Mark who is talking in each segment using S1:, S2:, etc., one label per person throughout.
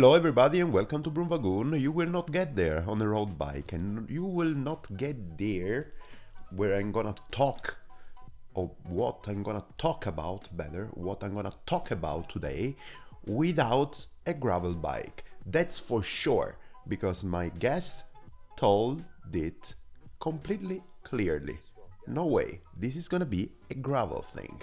S1: Hello, everybody, and welcome to Broomwagon. You will not get there on a road bike, and you will not get there where I'm gonna talk, or what I'm gonna talk about better, what I'm gonna talk about today, without a gravel bike. That's for sure, because my guest told it completely clearly. No way, this is gonna be a gravel thing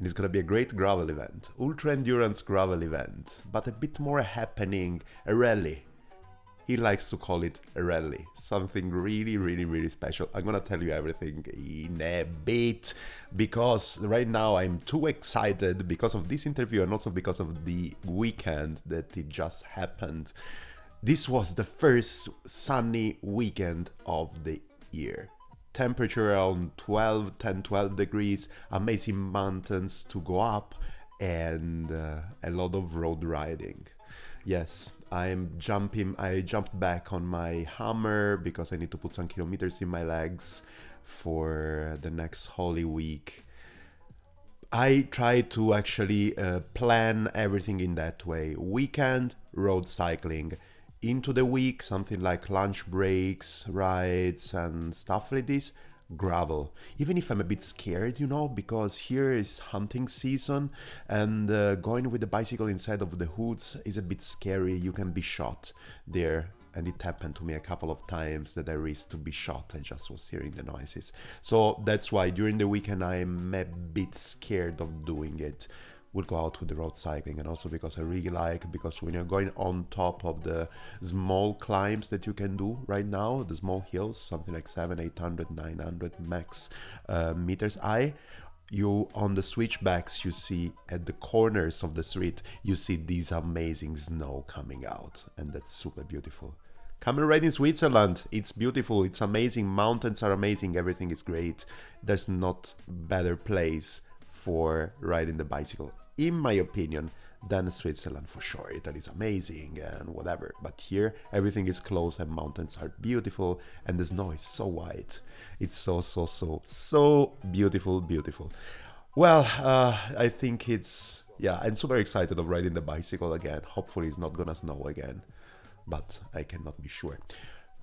S1: and it's gonna be a great gravel event, ultra endurance gravel event, but a bit more happening, a rally. He likes to call it a rally, something really, really, really special. I'm gonna tell you everything in a bit because right now I'm too excited because of this interview and also because of the weekend that it just happened. This was the first sunny weekend of the year temperature around 12 10 12 degrees amazing mountains to go up and uh, a lot of road riding. Yes i'm jumping i jumped back on my hammer because i need to put some kilometers in my legs for the next holy week. I try to actually uh, plan everything in that way. Weekend road cycling into the week, something like lunch breaks, rides, and stuff like this, gravel. Even if I'm a bit scared, you know, because here is hunting season and uh, going with the bicycle inside of the hoods is a bit scary. You can be shot there. And it happened to me a couple of times that I risked to be shot. I just was hearing the noises. So that's why during the weekend I'm a bit scared of doing it would go out with the road cycling and also because I really like because when you're going on top of the small climbs that you can do right now the small hills something like 7 800 900 max uh, meters high you on the switchbacks you see at the corners of the street you see these amazing snow coming out and that's super beautiful Come and ride in Switzerland. It's beautiful. It's amazing. Mountains are amazing. Everything is great. There's not better place for riding the bicycle in my opinion, than Switzerland for sure. Italy is amazing and whatever. But here, everything is close and mountains are beautiful and the snow is so white. It's so, so, so, so beautiful, beautiful. Well, uh, I think it's, yeah, I'm super excited of riding the bicycle again. Hopefully, it's not gonna snow again, but I cannot be sure.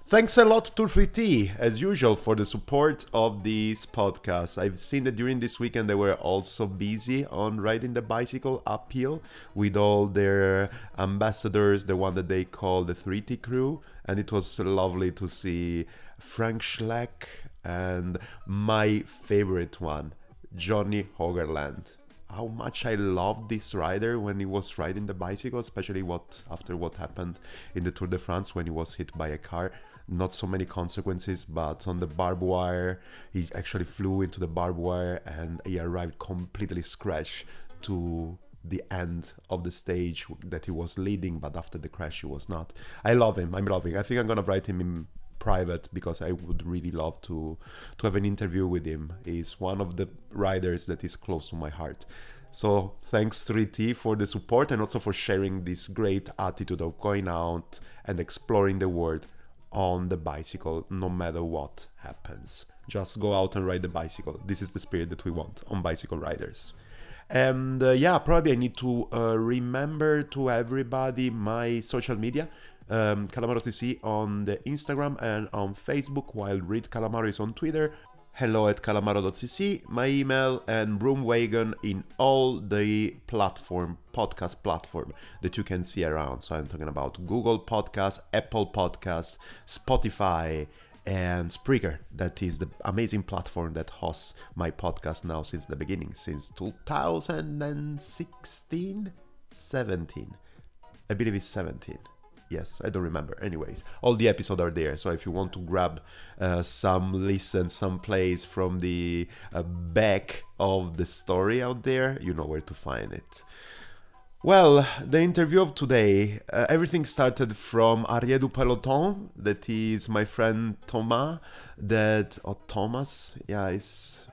S1: Thanks a lot to 3T, as usual, for the support of this podcast. I've seen that during this weekend they were also busy on riding the bicycle uphill with all their ambassadors, the one that they call the 3T crew. And it was lovely to see Frank Schleck and my favorite one, Johnny Hoogerland how much I loved this rider when he was riding the bicycle, especially what after what happened in the Tour de France when he was hit by a car not so many consequences, but on the barbed wire, he actually flew into the barbed wire and he arrived completely scratched to the end of the stage that he was leading, but after the crash, he was not. I love him. I'm loving. I think I'm gonna write him in private because I would really love to to have an interview with him. He's one of the riders that is close to my heart. So thanks 3T for the support and also for sharing this great attitude of going out and exploring the world on the bicycle no matter what happens. Just go out and ride the bicycle. This is the spirit that we want on bicycle riders. And uh, yeah, probably I need to uh, remember to everybody my social media. Um, Calamaro CC on the Instagram and on Facebook, while Reed Calamaro is on Twitter hello at calamaro.cc, my email, and Broomwagon in all the platform, podcast platform that you can see around. So I'm talking about Google Podcasts, Apple Podcasts, Spotify, and Spreaker. That is the amazing platform that hosts my podcast now since the beginning, since 2016, 17. I believe it's 17 yes i don't remember. Anyways all the episodes are there. So if you want to grab uh, some listen some plays from the uh, back of the story out there you know where to find it. Well, the interview of today, uh, everything started from Arrière du Peloton, that is my friend Thomas, that, or Thomas, yeah, is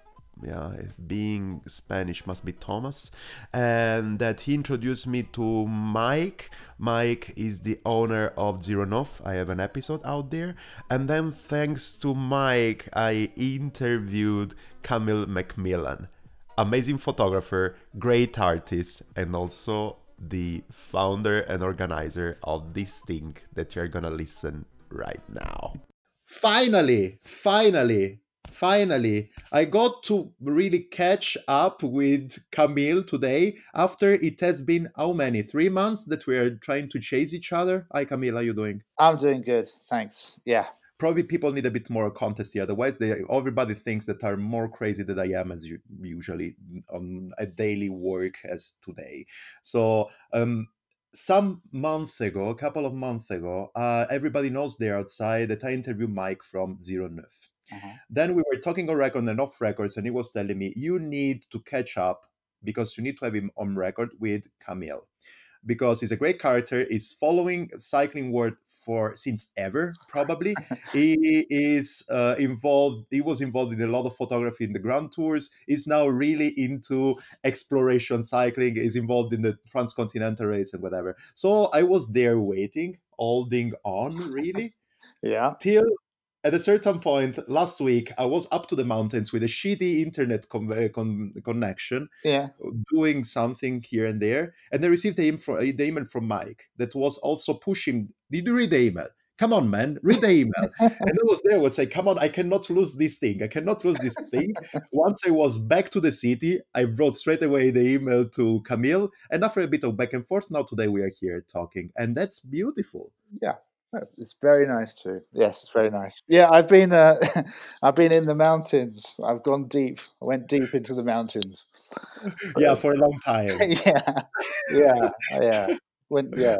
S1: yeah, being Spanish must be Thomas, and that he introduced me to Mike. Mike is the owner of Zero Neuf. I have an episode out there, and then thanks to Mike, I interviewed Camille McMillan, amazing photographer, great artist, and also the founder and organizer of this thing that you're gonna listen right now. Finally, finally, finally, I got to really catch up with Camille today after it has been how many? Three months that we are trying to chase each other. Hi, Camille, how you doing?
S2: I'm doing good, thanks. Yeah.
S1: Probably people need a bit more contest here. Otherwise, they everybody thinks that I'm more crazy than I am as you, usually on a daily work as today. So, um, some month ago, a couple of months ago, uh, everybody knows they're outside that I interviewed Mike from Zero Neuf.
S2: Uh-huh.
S1: Then we were talking on record and off records, and he was telling me, you need to catch up because you need to have him on record with Camille. Because he's a great character, he's following cycling world for since ever, probably. he is uh, involved, he was involved in a lot of photography in the Grand Tours. He's now really into exploration cycling, is involved in the transcontinental race and whatever. So I was there waiting, holding on really
S2: Yeah.
S1: till at a certain point last week i was up to the mountains with a shitty internet con- uh, con- connection
S2: Yeah.
S1: doing something here and there and i received the, info- the email from mike that was also pushing did you read the email? Come on man read the email. And i was there was like come on i cannot lose this thing i cannot lose this thing. Once i was back to the city i wrote straight away the email to camille and after a bit of back and forth now today we are here talking and that's beautiful
S2: It's very nice too. Yes, it's very nice. Yeah, I've been uh, I've been in the mountains. I've gone deep. I went deep into the mountains.
S1: yeah for a long time
S2: yeah. Yeah. Yeah. Went yeah.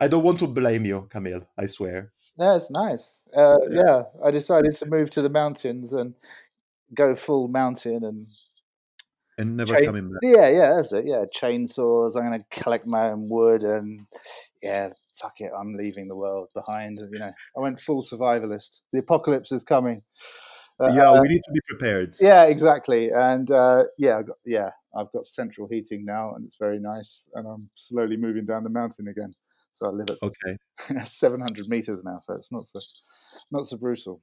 S1: I don't want to blame you, Camille. I swear.
S2: Yeah, it's nice. Uh, yeah, I decided to move to the mountains and go full mountain and
S1: And never
S2: Chain-
S1: coming back.
S2: yeah, yeah, that's it. Yeah, chainsaws. I'm gonna collect my own wood and yeah, fuck it. I'm leaving the world behind. You know, I went full survivalist. The apocalypse is coming. Uh,
S1: yeah, we need to be prepared.
S2: yeah, exactly. And uh, yeah, I've got, yeah, I've got central heating now, and it's very nice. And I'm slowly moving down the mountain again. So I live at
S1: Okay.
S2: 700 meters now, so it's not so not so brutal.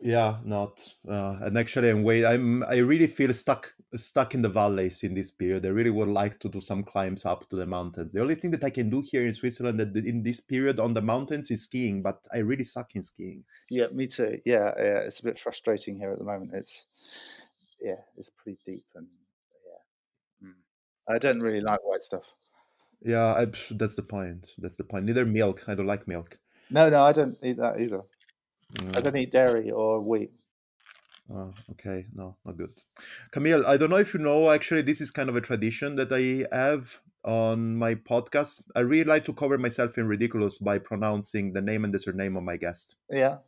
S1: Yeah, not. Uh, and actually, I'm wait. I'm. I really feel stuck, stuck in the valleys in this period. I really would like to do some climbs up to the mountains. The only thing that I can do here in Switzerland that in this period on the mountains is skiing, but I really suck in skiing.
S2: Yeah, me too. Yeah, yeah, it's a bit frustrating here at the moment. It's yeah, it's pretty deep and yeah. Mm. I don't really like white stuff.
S1: Yeah, I, that's the point. That's the point. Neither milk. I don't like milk.
S2: No, no, I don't eat that either. I don't eat dairy or wheat.
S1: Oh, okay, no, not good. Camille, I don't know if you know, actually, this is kind of a tradition that I have on my podcast. I really like to cover myself in ridiculous by pronouncing the name and the surname of my guest.
S2: Yeah.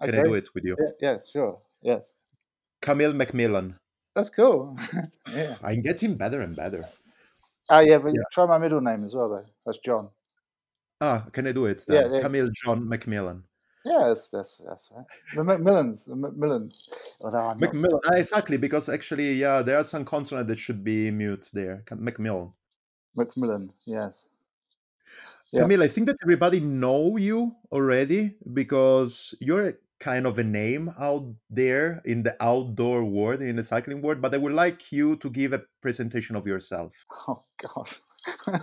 S1: Can
S2: okay.
S1: I do it with you?
S2: Yeah, yes, sure. Yes.
S1: Camille McMillan.
S2: That's cool. yeah.
S1: I'm getting better and better.
S2: Oh yeah, but
S1: Yeah.
S2: try my middle name as well though. That's John.
S1: Ah, can I do it
S2: Yeah,
S1: then?
S2: yeah.
S1: Camille John McMillan.
S2: Yeah, that's that's that's right. The Macmillans, the Macmillan. Although I'm
S1: Macmillan. Ah, exactly, because actually, yeah, there are some consonants that should be mute there. Macmillan.
S2: Macmillan. Yes. Yeah.
S1: Camille, I think that everybody know you already because you're kind of a name out there in the outdoor world, in the cycling world. But I would like you to give a presentation of yourself.
S2: Oh God. A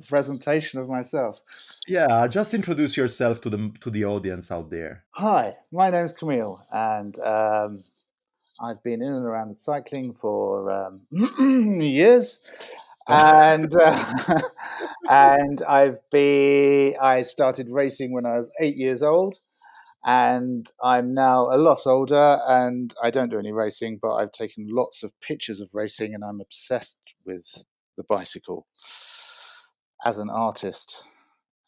S2: presentation of myself.
S1: Yeah, just introduce yourself to the to the audience out there.
S2: Hi, my name's Camille, and um, I've been in and around cycling for um, years, and uh, and I've been I started racing when I was eight years old, and I'm now a lot older, and I don't do any racing, but I've taken lots of pictures of racing, and I'm obsessed with the bicycle as an artist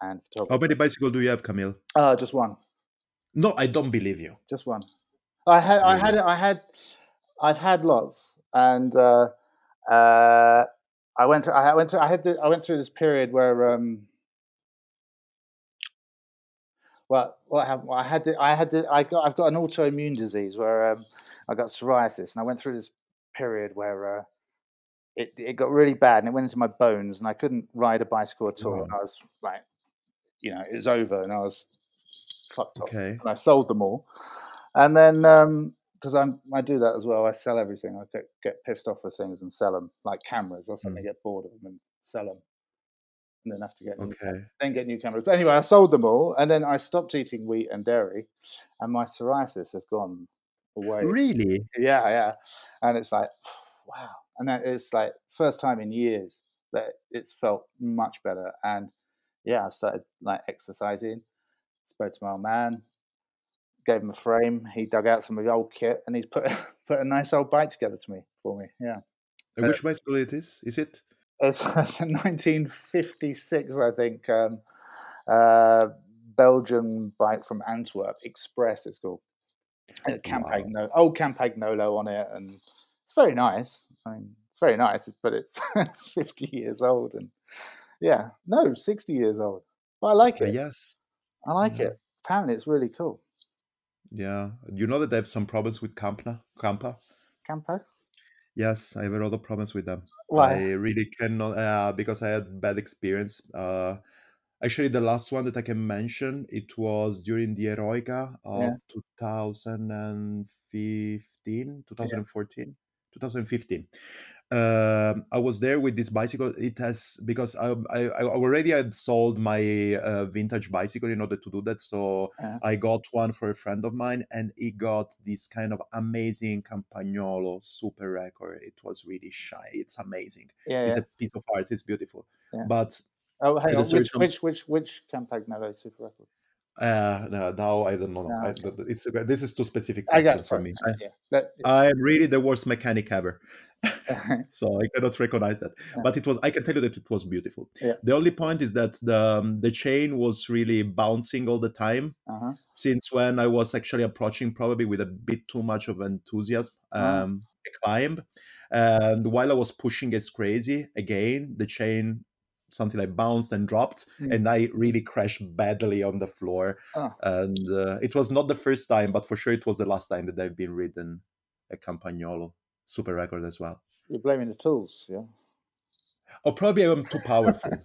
S2: and photographer.
S1: How many bicycles do you have, Camille?
S2: Uh, just one.
S1: No, I don't believe you.
S2: just one. I had, I had, I had, I've had lots, and uh, uh, I went through, I went through, I had, to, I went through this period where, um, well, what happened? Well, I had, to, I had, to, I got, I've got an autoimmune disease where um, I got psoriasis, and I went through this period where uh, it, it got really bad, and it went into my bones, and I couldn't ride a bicycle at all, and I was like, you know, it was over, and I was fucked up
S1: Okay.
S2: and I sold them all. And then um, because I'm I do that as well, I sell everything. I get get pissed off with things and sell them, like cameras. I suddenly mm. get bored of them and sell them. and then have to get new,
S1: Okay.
S2: then get new cameras. But anyway, I sold them all, and then I stopped eating wheat and dairy, and my psoriasis has gone away.
S1: Really?
S2: Yeah, yeah, and it's like, wow, and that is like first time in years that it's felt much better, and yeah, I started like exercising. Spoke to my old man, gave him a frame. He dug out some of the old kit, and he's put put a nice old bike together to me for me. Yeah.
S1: And
S2: Uh,
S1: which bicycle it is? Is it?
S2: It's, it's a 1956, I think, um, uh, Belgian bike from Antwerp, Express. It's called. Uh, Campag no, old Campagnolo on it, and it's very nice. I mean, it's very nice, but it's 50 years old, and yeah, no, 60 years old. But I like
S1: Uh,
S2: it.
S1: yes.
S2: I like
S1: Yeah.
S2: it. Apparently, it's really cool.
S1: Yeah. You know that I have some problems with Campna, Campa?
S2: Campo.
S1: Yes, I have a lot of problems with them.
S2: Why?
S1: I really cannot uh, because I had bad experience. Uh, actually, the last one that I can mention it was during the Eroica of
S2: Yeah.
S1: 2015, 2014, 2015. Um, I was there with this bicycle. It has because I, I, I already had sold my uh, vintage bicycle in order to do that. So
S2: Yeah.
S1: I got one for a friend of mine, and he got this kind of amazing Campagnolo super record. It was really shy. It's amazing.
S2: Yeah,
S1: It's
S2: yeah.
S1: a piece of art. It's beautiful.
S2: Yeah.
S1: But
S2: Oh, hang on. Which, which, which, which Campagnolo Super Record?
S1: Uh, no, now I don't know.
S2: No,
S1: I, th- th- it's this is too specific
S2: I got
S1: for me. I,
S2: Yeah. That,
S1: I am really the worst mechanic ever. so I cannot recognize that.
S2: Yeah.
S1: But it was I can tell you that it was beautiful.
S2: Yeah.
S1: The only point is that the um, the chain was really bouncing all the time
S2: uh-huh.
S1: since when I was actually approaching probably with a bit too much of enthusiasm
S2: Ah.
S1: um, a climb. And while I was pushing as crazy, again the chain something like bounced and dropped,
S2: Mm.
S1: and I really crashed badly on the floor.
S2: Ah.
S1: And uh, it was not the first time, but for sure it was the last time that I've been ridden a Campagnolo super record as well.
S2: You're blaming the tools, yeah?
S1: Or probably I'm too powerful.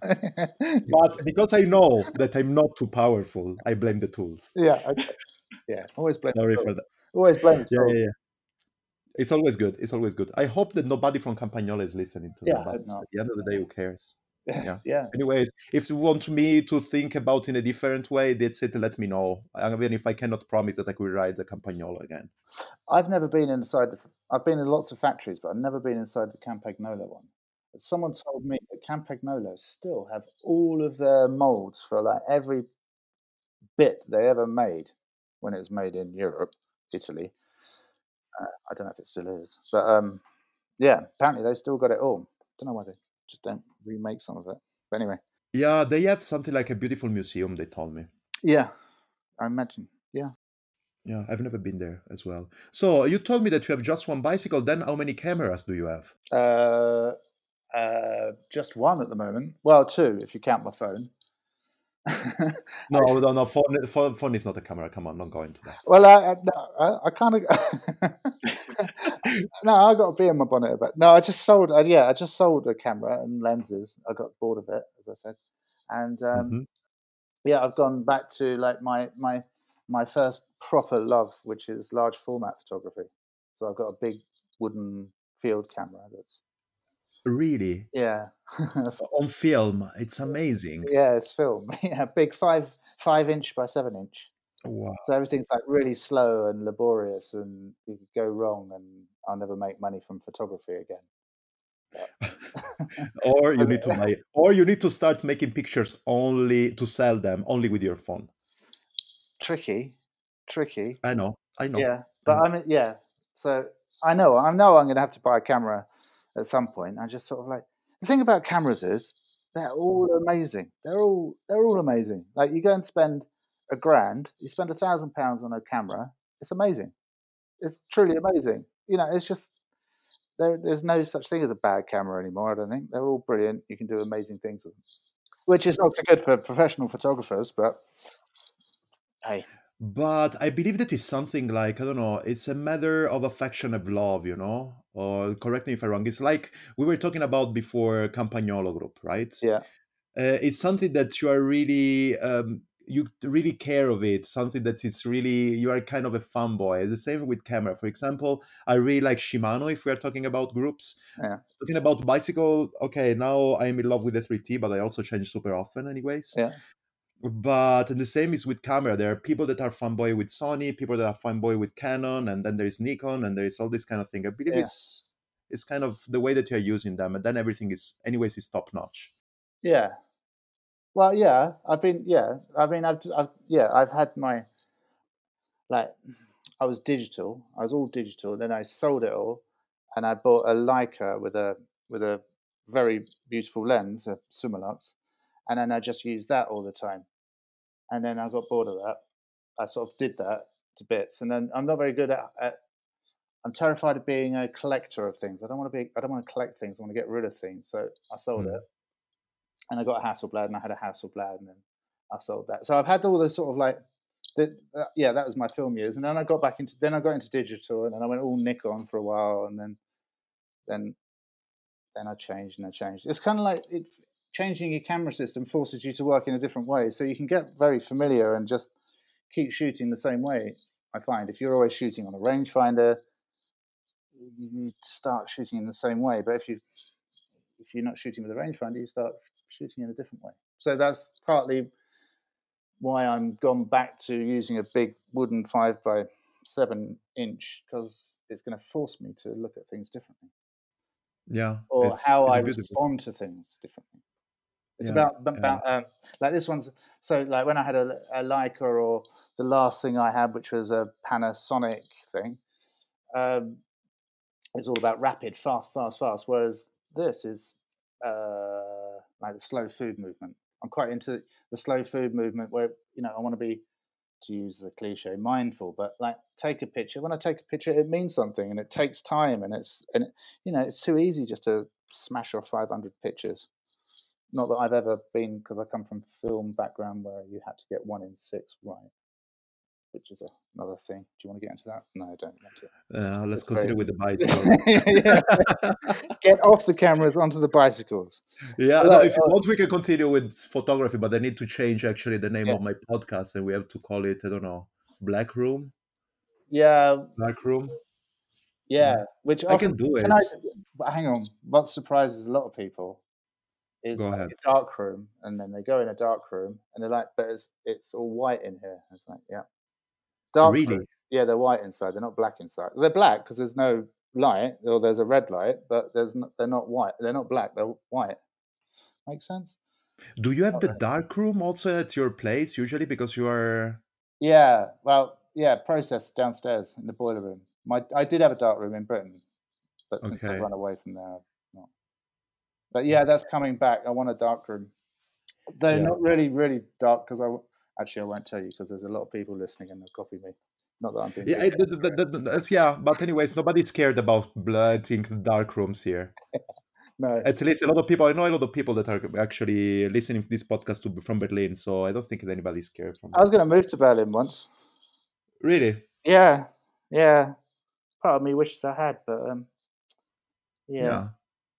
S1: but because I know that I'm not too powerful, I blame the tools.
S2: yeah, okay. Yeah, always blame
S1: Sorry for that.
S2: Always blame the
S1: Yeah,
S2: tools.
S1: yeah, yeah. It's always good. It's always good. I hope that nobody from Campagnolo is listening to
S2: Yeah, I
S1: that. but. At the end of the day, who cares? Yeah.
S2: yeah.
S1: Anyways, if you want me to think about in a different way, that's it. Let me know. Even if I cannot promise that I could ride the Campagnolo again.
S2: I've never been inside the. I've been in lots of factories, but I've never been inside the Campagnolo one. But someone told me that Campagnolo still have all of their molds for like every bit they ever made when it was made in Europe, Italy. Uh, I don't know if it still is, but um, yeah, apparently they still got it all. Don't know why they just don't remake some of it. But anyway,
S1: Yeah, they have something like a beautiful museum. They told me.
S2: yeah, I imagine. Yeah,
S1: Yeah, I've never been there as well. So you told me that you have just one bicycle. Then how many cameras do you have?
S2: uh, uh, just one at the moment. Well, two if you count my phone.
S1: No, no, no. Phone, phone, phone is not a camera. Come on, not go into that.
S2: Well, I, I, I kind of. no, I got a bee in my bonnet about. No, I just sold. Uh, yeah, I just sold a camera and lenses. I got bored of it, as I said, and um,
S1: Mhm.
S2: yeah, I've gone back to like my my my first proper love, which is large format photography. So I've got a big wooden field camera. That's
S1: Really?
S2: yeah,
S1: on film, it's amazing.
S2: yeah, it's film. yeah, big five five inch by seven inch.
S1: Wow.
S2: So everything's like really slow and laborious, and you could go wrong, and I'll never make money from photography again.
S1: or you need to buy, or you need to start making pictures only to sell them only with your phone.
S2: Tricky, tricky.
S1: I know, I know.
S2: Yeah, but. I mean, yeah. So I know, I know, I'm going to have to buy a camera at some point. I just sort of like the thing about cameras is they're all mm. amazing. They're all they're all amazing. Like you go and spend a grand, you spend a thousand pounds on a camera. It's amazing. It's truly amazing. You know, it's just there, there's no such thing as a bad camera anymore. I don't think they're all brilliant. You can do amazing things with them, which is not so good for professional photographers. But hey,
S1: But I believe that is something like, I don't know, it's a matter of affection of love, you know? Or correct me if I'm wrong. It's like we were talking about before Campagnolo group, right?
S2: yeah,
S1: Uh, it's something that you are really, um, you really care of it something that is really you are kind of a fanboy the same with camera for example i really like shimano if we are talking about groups
S2: Yeah.
S1: talking about bicycle okay now i'm in love with the 3t but i also change super often anyways
S2: Yeah.
S1: but the same is with camera there are people that are fanboy with sony people that are fanboy with canon and then there is nikon and there is all this kind of thing i believe
S2: Yeah.
S1: it's it's kind of the way that you're using them and then everything is anyways is top notch
S2: Yeah. Well, yeah, I've been, yeah, I mean, I've, I've, yeah, I've had my, like, I was digital. I was all digital. Then I sold it all, and I bought a Leica with a with a very beautiful lens, a Summilux, and then I just used that all the time. And then I got bored of that. I sort of did that to bits, and then I'm not very good at. at I'm terrified of being a collector of things. I don't want to be. I don't want to collect things. I want to get rid of things. So I sold
S1: Mm.
S2: it, and I got a Hasselblad, and I had a Hasselblad, and then I sold that. So I've had all this sort of like, the, uh, yeah, that was my film years, and then I got back into, then I got into digital, and then I went all Nikon for a while, and then, then, then I changed and I changed. It's kind of like it, changing your camera system forces you to work in a different way, so you can get very familiar and just keep shooting the same way. I find if you're always shooting on a rangefinder, you start shooting in the same way. But if you if you're not shooting with a rangefinder, you start shooting in a different way. So that's partly why I'm gone back to using a big wooden five by seven inch because it's going to force me to look at things differently
S1: yeah
S2: or
S1: it's-
S2: how
S1: it's
S2: I respond to things differently. It's
S1: Yeah,
S2: about
S1: yeah.
S2: about um, like this one's so like when I had a, a Leica or the last thing I had, which was a Panasonic thing. Um, it's all about rapid, fast, fast, fast. Whereas this is uh, like the slow food movement. I'm quite into the slow food movement where you know I want to be to use the cliche mindful but like take a picture. When i take a picture it means something and it takes time and it's and it, you know it's too easy just to smash off 500 pictures. Not that i've ever been because i come from film background where you had to get one in six right which is a, another thing. Do you want to get into that? No i don't want to.
S1: Uh, let's
S2: very-
S1: continue with the bicycle.
S2: Get off the cameras onto the bicycles.
S1: Yeah, no,
S2: uh,
S1: if you want, we can continue with photography, but I need to change actually the name
S2: Yeah.
S1: of my podcast, and we have to call it, I don't know, Black Room,
S2: yeah.
S1: Black Room.
S2: yeah which
S1: I can do it.
S2: Can I, but hang on. What surprises a lot of people is like a dark room, and then they go in a dark room, and they're like, "But it's, it's all white in here." It's like, yeah, dark.
S1: Really?
S2: room. Yeah, they're white inside. They're not black inside. They're black because there's no light, or there's a red light, but there's not, they're not white. They're not black. They're white. Makes sense?
S1: Do you have the
S2: Okay.
S1: dark room also at your place usually because you are?
S2: Yeah. Well, yeah. Process downstairs in the boiler room. My I did have a dark room in Britain, but since
S1: Okay.
S2: I've run away from there, I've not. But yeah, that's coming back. I want a dark room. They're
S1: Yeah.
S2: not really, really dark because I actually I won't tell you because there's a lot of people listening and they'll copy me. Not that I'm being.
S1: Yeah,
S2: big.
S1: I- th- th- th- th- yeah. But anyways, nobody's scared about blood, think dark rooms here.
S2: no.
S1: At least a lot of people. I know a lot of people that are actually listening to this podcast to, from Berlin, so I don't think anybody's scared from.
S2: I was going to move to Berlin once.
S1: Really?
S2: Yeah, yeah. Part of me wishes I had, but um, yeah,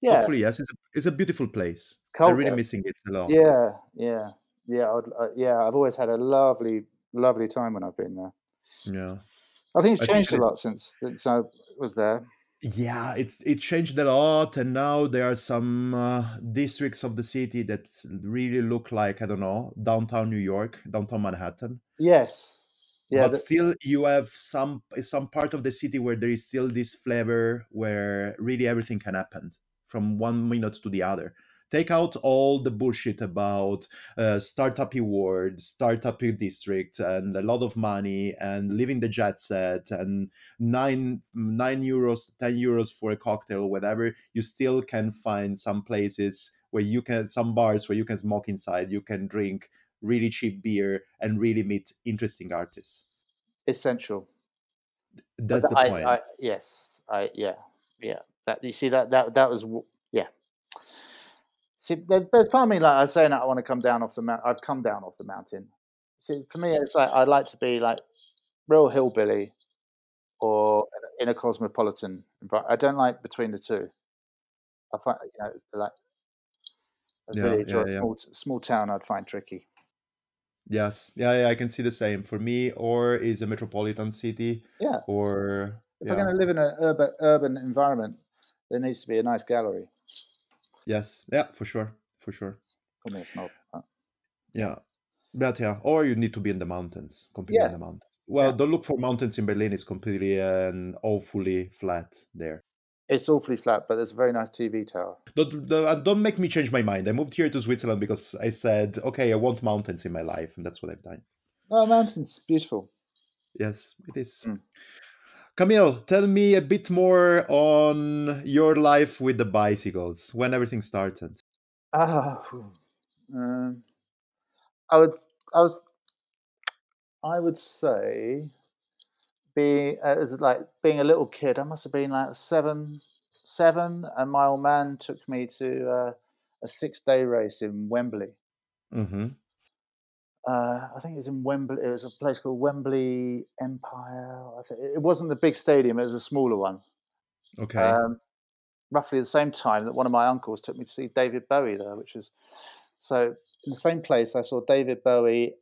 S2: yeah.
S1: Hopefully, yes. It's a, it's a beautiful place.
S2: Cold
S1: I'm really
S2: though.
S1: missing it a lot.
S2: Yeah, yeah, yeah. I'd, uh, yeah, I've always had a lovely, lovely time when I've been there.
S1: Yeah.
S2: I think it's
S1: think
S2: changed
S1: that
S2: a lot since since I was there.
S1: Yeah, it's it changed a lot, and now there are some uh, districts of the city that really look like I don't know downtown New York, downtown Manhattan.
S2: Yes, yeah,
S1: but still, you have some some part of the city where there is still this flavor where really everything can happen from one minute to the other. Take out all the bullshit about uh, startup ward, startup district, and a lot of money, and living the jet set, and nine nine euros, ten euros for a cocktail, whatever. You still can find some places where you can, some bars where you can smoke inside, you can drink really cheap beer, and really meet interesting artists.
S2: essential. But
S1: That's
S2: th-
S1: the
S2: I,
S1: point.
S2: I, yes, I yeah, yeah. That you see that that that was. See, there, there's part of me like I was saying that I want to come down off the mountain. I've come down off the mountain. See, for me, it's like I'd like to be like real hillbilly or in a cosmopolitan environment. I don't like between the two. I find you know it's like a
S1: Yeah,
S2: village or
S1: yeah,
S2: a
S1: yeah.
S2: small, small town. I'd find tricky.
S1: Yes, yeah, yeah, I can see the same. For me, or is a metropolitan city,
S2: Yeah.
S1: or
S2: If I'm going to live in an urban urban environment, there needs to be a nice gallery.
S1: Yes, yeah, for sure, for sure.
S2: Call me a. Uh,
S1: Yeah, but yeah, or you need to be in the mountains, completely in the mountains. Well,
S2: yeah.
S1: don't look for mountains in Berlin. It's completely and awfully flat there.
S2: It's awfully flat, but there's a very nice TV tower.
S1: Don't, don't don't make me change my mind. I moved here to Switzerland because I said, okay, I want mountains in my life, and that's what I've done.
S2: Oh, mountains, beautiful.
S1: Yes, it is.
S2: Mm.
S1: Camille, tell me a bit more on your life with the bicycles, when everything started.
S2: Ah, um, I would, I was, I would say, be uh, as like being a little kid. I must have been like seven, seven, and my old man took me to uh, a six-day race in Wembley.
S1: Mm-hmm.
S2: Uh, I think it was in Wembley. It was a place called Wembley Empire. I think it wasn't the big stadium; it was a smaller one.
S1: Okay.
S2: Um, roughly the same time that one of my uncles took me to see David Bowie there, which was so in the same place. I saw David Bowie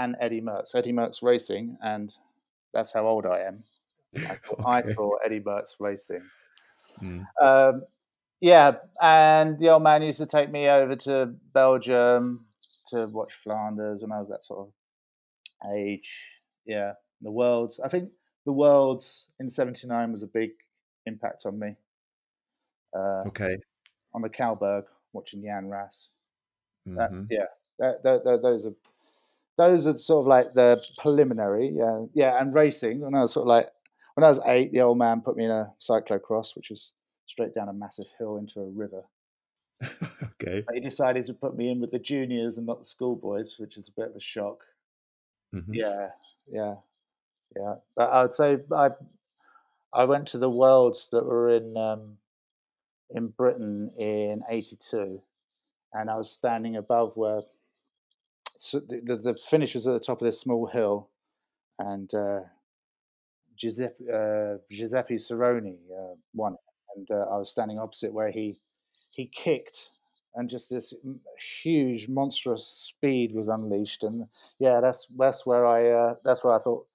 S2: and Eddy Merckx. Eddy Merckx racing, and that's how old I am. I saw, I saw Eddy Merckx racing.
S1: Mm.
S2: Um, yeah, and the old man used to take me over to Belgium to watch Flanders when I was that sort of age. Yeah, the worlds. I think the worlds in '79 was a big impact on me. Uh,
S1: Okay.
S2: on the Cauberg, watching Jan Raas. That,
S1: hmm
S2: yeah, that, that, that- those are those are sort of like the preliminary. Yeah, yeah, and racing. When I was sort of like when I was eight, the old man put me in a cyclocross, which was straight down a massive hill into a river.
S1: okay.
S2: He decided to put me in with the juniors and not the schoolboys, which is a bit of a shock.
S1: hmm
S2: Yeah, yeah, yeah. But I would say I I went to the worlds that were in um, in Britain in '82, and I was standing above where so the, the, the finish was at the top of this small hill, and uh, Giuseppe uh, Giuseppe Saronni uh, won, and uh, I was standing opposite where he he kicked, and just this huge monstrous speed was unleashed, and yeah, that's that's where I uh, that's where I thought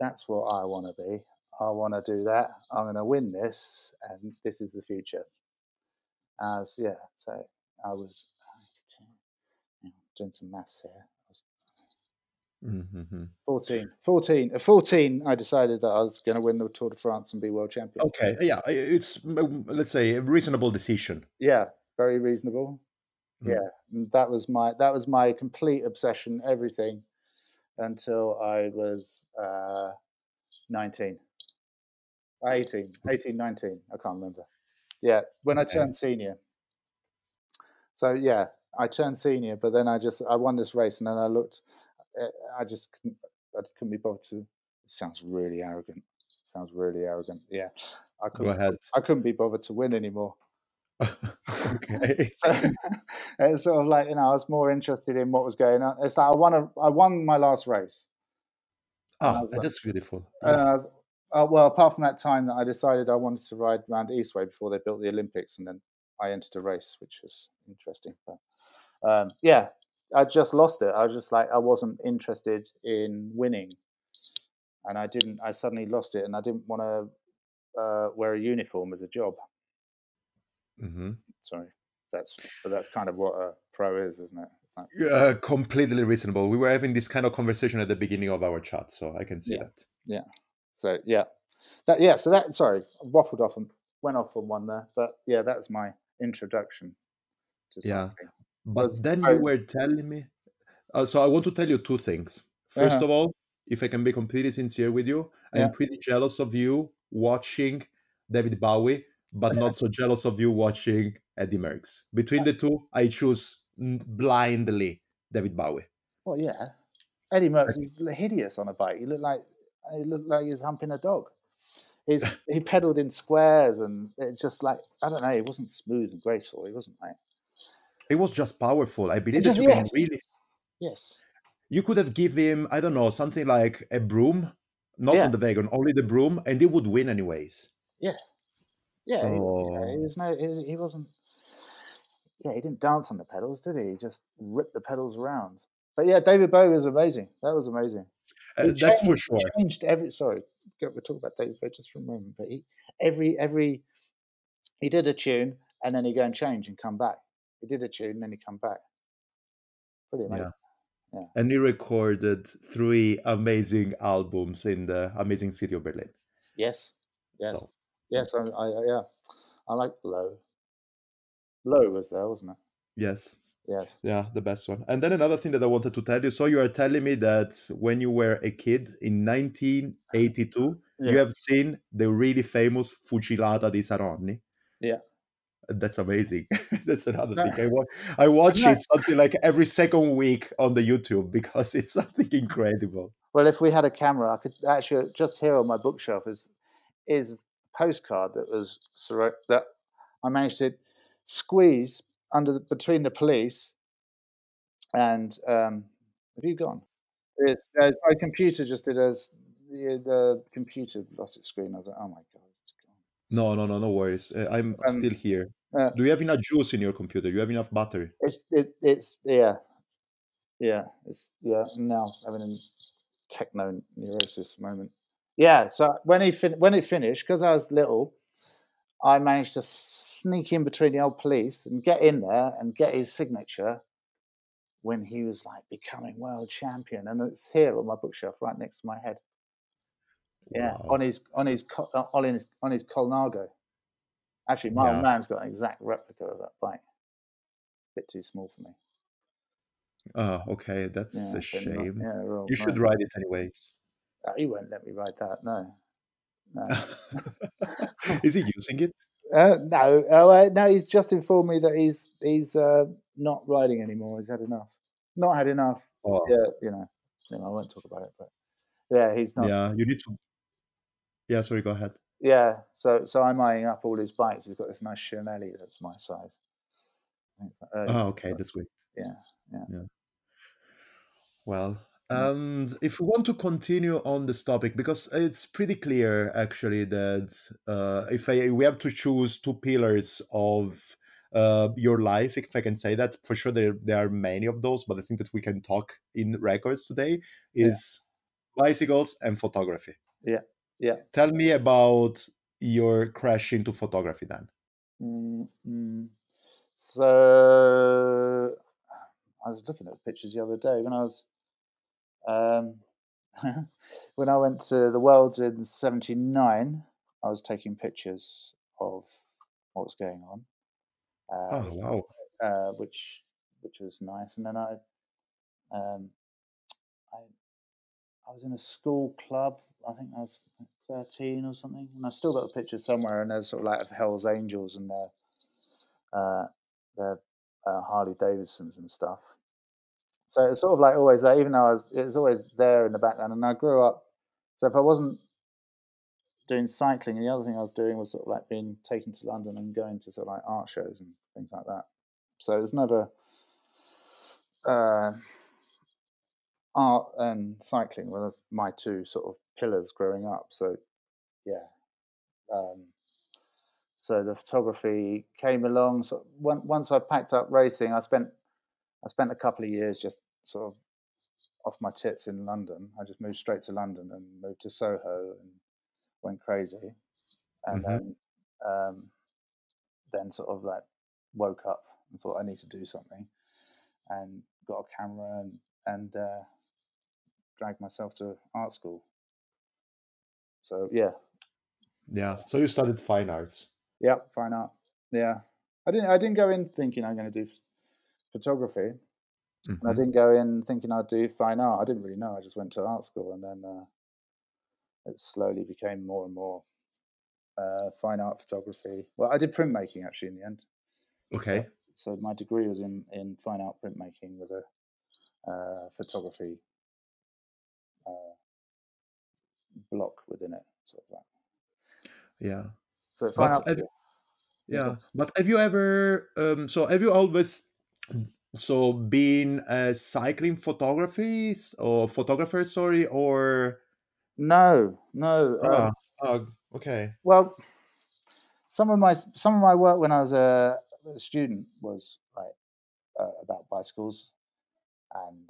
S2: that's what I want to be. I want to do that. I'm going to win this, and this is the future. As yeah, so I was doing some maths here. I was
S1: hmm
S2: 14, 14, at 14, I decided that I was going to win the Tour de France and be world champion.
S1: Okay. Yeah, it's let's say a reasonable decision.
S2: Yeah, very reasonable.
S1: Mm.
S2: Yeah, and that was my that was my complete obsession. Everything until I was uh, 19, 18, 18, 19. I can't remember. Yeah, when I turned senior. So yeah, I turned senior, but then I just I won this race, and then I looked. Uh, I just couldn't. I just couldn't be bothered to. It sounds really arrogant. Sounds really arrogant. Yeah, I couldn't.
S1: ahead.
S2: I couldn't be bothered to win anymore.
S1: okay.
S2: So it's sort of like you know, I was more interested in what was going on. It's like I won a, I won my last race.
S1: Ah,
S2: like,
S1: that's beautiful.
S2: and
S1: Yeah.
S2: Was, uh, well, apart from that time that I decided I wanted to ride around Eastway before they built the Olympics, and then I entered a race, which was interesting. But um, yeah, I just lost it. I was just like I wasn't interested in winning, and I didn't. I suddenly lost it, and I didn't want to uh, wear a uniform as a job.
S1: hmm
S2: Sorry, that's but that's kind of what a pro is, isn't it? It's like
S1: Uh, completely reasonable. We were having this kind of conversation at the beginning of our chat, so I can see
S2: Yeah.
S1: that.
S2: yeah. So yeah, that yeah. So that sorry, I waffled off and went off on one there, but yeah, that's my introduction to
S1: Yeah.
S2: cycling.
S1: But then you were telling me. Uh, so I want to tell you two things. 1st
S2: Uh-huh.
S1: of all, if I can be completely sincere with you,
S2: Yeah.
S1: I'm pretty jealous of you watching David Bowie, but not so jealous of you watching Eddy Merckx. Between the two, I choose blindly David Bowie.
S2: Well, yeah. Eddy Merckx is hideous on a bike. He looked like he looked like he was humping a dog. He's he pedaled in squares and it's just like I don't know. He wasn't smooth and graceful. He wasn't like
S1: It was just powerful. I believe that you can
S2: yes.
S1: really.
S2: yes,
S1: You could have give him, I don't know, something like a broom, not
S2: Yeah.
S1: on the wagon, only the broom, and he would win anyways.
S2: yeah. He, yeah, he was no. He, was, he wasn't. Yeah, he didn't dance on the pedals, did he? He just ripped the pedals around. but yeah, David Bowie was amazing. That was amazing.
S1: Uh,
S2: He
S1: that's for
S2: changed-
S1: sure.
S2: Changed every. Sorry, we'll talk about David Bowie just for a moment. But he every every he did a tune and then he go and change and come back. He did a tune and then he come back. Pretty amazing.
S1: Yeah. And he recorded three amazing albums in the amazing city of Berlin.
S2: Yes. Yes.
S1: So,
S2: Yes. I, I, yeah. I like Low. Low was there, wasn't it?
S1: yes.
S2: Yes.
S1: Yeah, the best one. And then another thing that I wanted to tell you. So you are telling me that when you were a kid in 1982, you have seen the really famous Fucilata di Saronni.
S2: Yeah.
S1: That's amazing. That's another
S2: No.
S1: thing. I, wa- I watch
S2: No.
S1: it something like every second week on the YouTube because it's something incredible.
S2: Well, if we had a camera, I could actually just here on my bookshelf is is a postcard that was that I managed to squeeze under the, between the police and um, have you gone? It's, uh, my computer just did as the, the computer lost its screen. I was like, oh my god.
S1: No, no, no, no worries. Uh, I'm
S2: Um,
S1: still here.
S2: uh,
S1: Do you have enough juice in your computer? Do you have enough battery?
S2: It's it, it's yeah, yeah. It's yeah. Now having a techno neurosis moment. Yeah. So when he fin- when it finished, because I was little, I managed to sneak in between the old police and get in there and get his signature when he was like becoming world champion, and it's here on my bookshelf right next to my head. Yeah,
S1: Wow.
S2: on his on his uh, on his on his Colnago. Actually, my
S1: Yeah.
S2: old man's got an exact replica of that bike. A Bit too small for me.
S1: Ah, okay, that's
S2: Yeah,
S1: a
S2: but not-
S1: shame.
S2: Yeah,
S1: You should ride it anyways.
S2: Uh, he won't let me ride that. No, no,
S1: Is he using it?
S2: uh, no. Oh, uh, no. He's just informed me that he's he's uh, not riding anymore. He's had enough. Not had enough.
S1: Oh,
S2: Yeah, you know. You know, I won't talk about it, but yeah, he's not.
S1: yeah. You need to. Yeah, sorry. Go ahead.
S2: Yeah, so so I'm eyeing up all his bikes. He's got this nice Cinelli that's my size. I think it's like early
S1: Ah, okay, that's great.
S2: Yeah, yeah.
S1: Well,
S2: Mm.
S1: and if we want to continue on this topic, because it's pretty clear actually that uh, if I, we have to choose two pillars of uh, your life, if I can say that, for sure there, there are many of those, but I think that we can talk in records today
S2: Yeah.
S1: is bicycles and photography.
S2: Yeah, yeah.
S1: Tell me about your crash into photography then.
S2: Mm, mm. So I was looking at pictures the other day when I was um, when I went to the world in '79. I was taking pictures of what was going on, uh,
S1: Oh, wow.
S2: uh, which which was nice. And then I um, I I was in a school club. I think I was 13 or something, and I still got the pictures somewhere. And there's sort of like Hell's Angels and their uh, their uh, Harley Davidsons and stuff. So it's sort of like always there, even though I was, it was always there in the background. And I grew up. So if I wasn't doing cycling, the other thing I was doing was sort of like being taken to London and going to sort of like art shows and things like that. So it was never uh, art and cycling were my two sort of pillars growing up. So yeah. Um, so the photography came along. So on- once I packed up racing, I spent I spent a couple of years just sort of off my tits in London. I just moved straight to London and moved to Soho and went crazy, and
S1: Mhm.
S2: then um, then sort of like woke up and thought I need to do something, and got a camera and and uh, dragged myself to art school. So yeah,
S1: Yeah. So you studied fine arts.
S2: yeah, fine art. Yeah, I didn't I didn't go in thinking I'm going to do ph- photography. And I didn't go in thinking I'd do fine art. I didn't really know. I just went to art school, and then uh, it slowly became more and more uh, fine art photography. Well, I did printmaking actually in the end.
S1: Okay.
S2: So my degree was in, in fine art printmaking with a uh, photography uh, block within it, sort of like.
S1: Yeah.
S2: So fine
S1: But have,
S2: yeah.
S1: yeah. But have you ever um so have you always so been a cycling photography or photographer, sorry, or
S2: No, no. Um,
S1: ah, okay.
S2: Well, some of my some of my work when I was a, a student was like uh, about bicycles and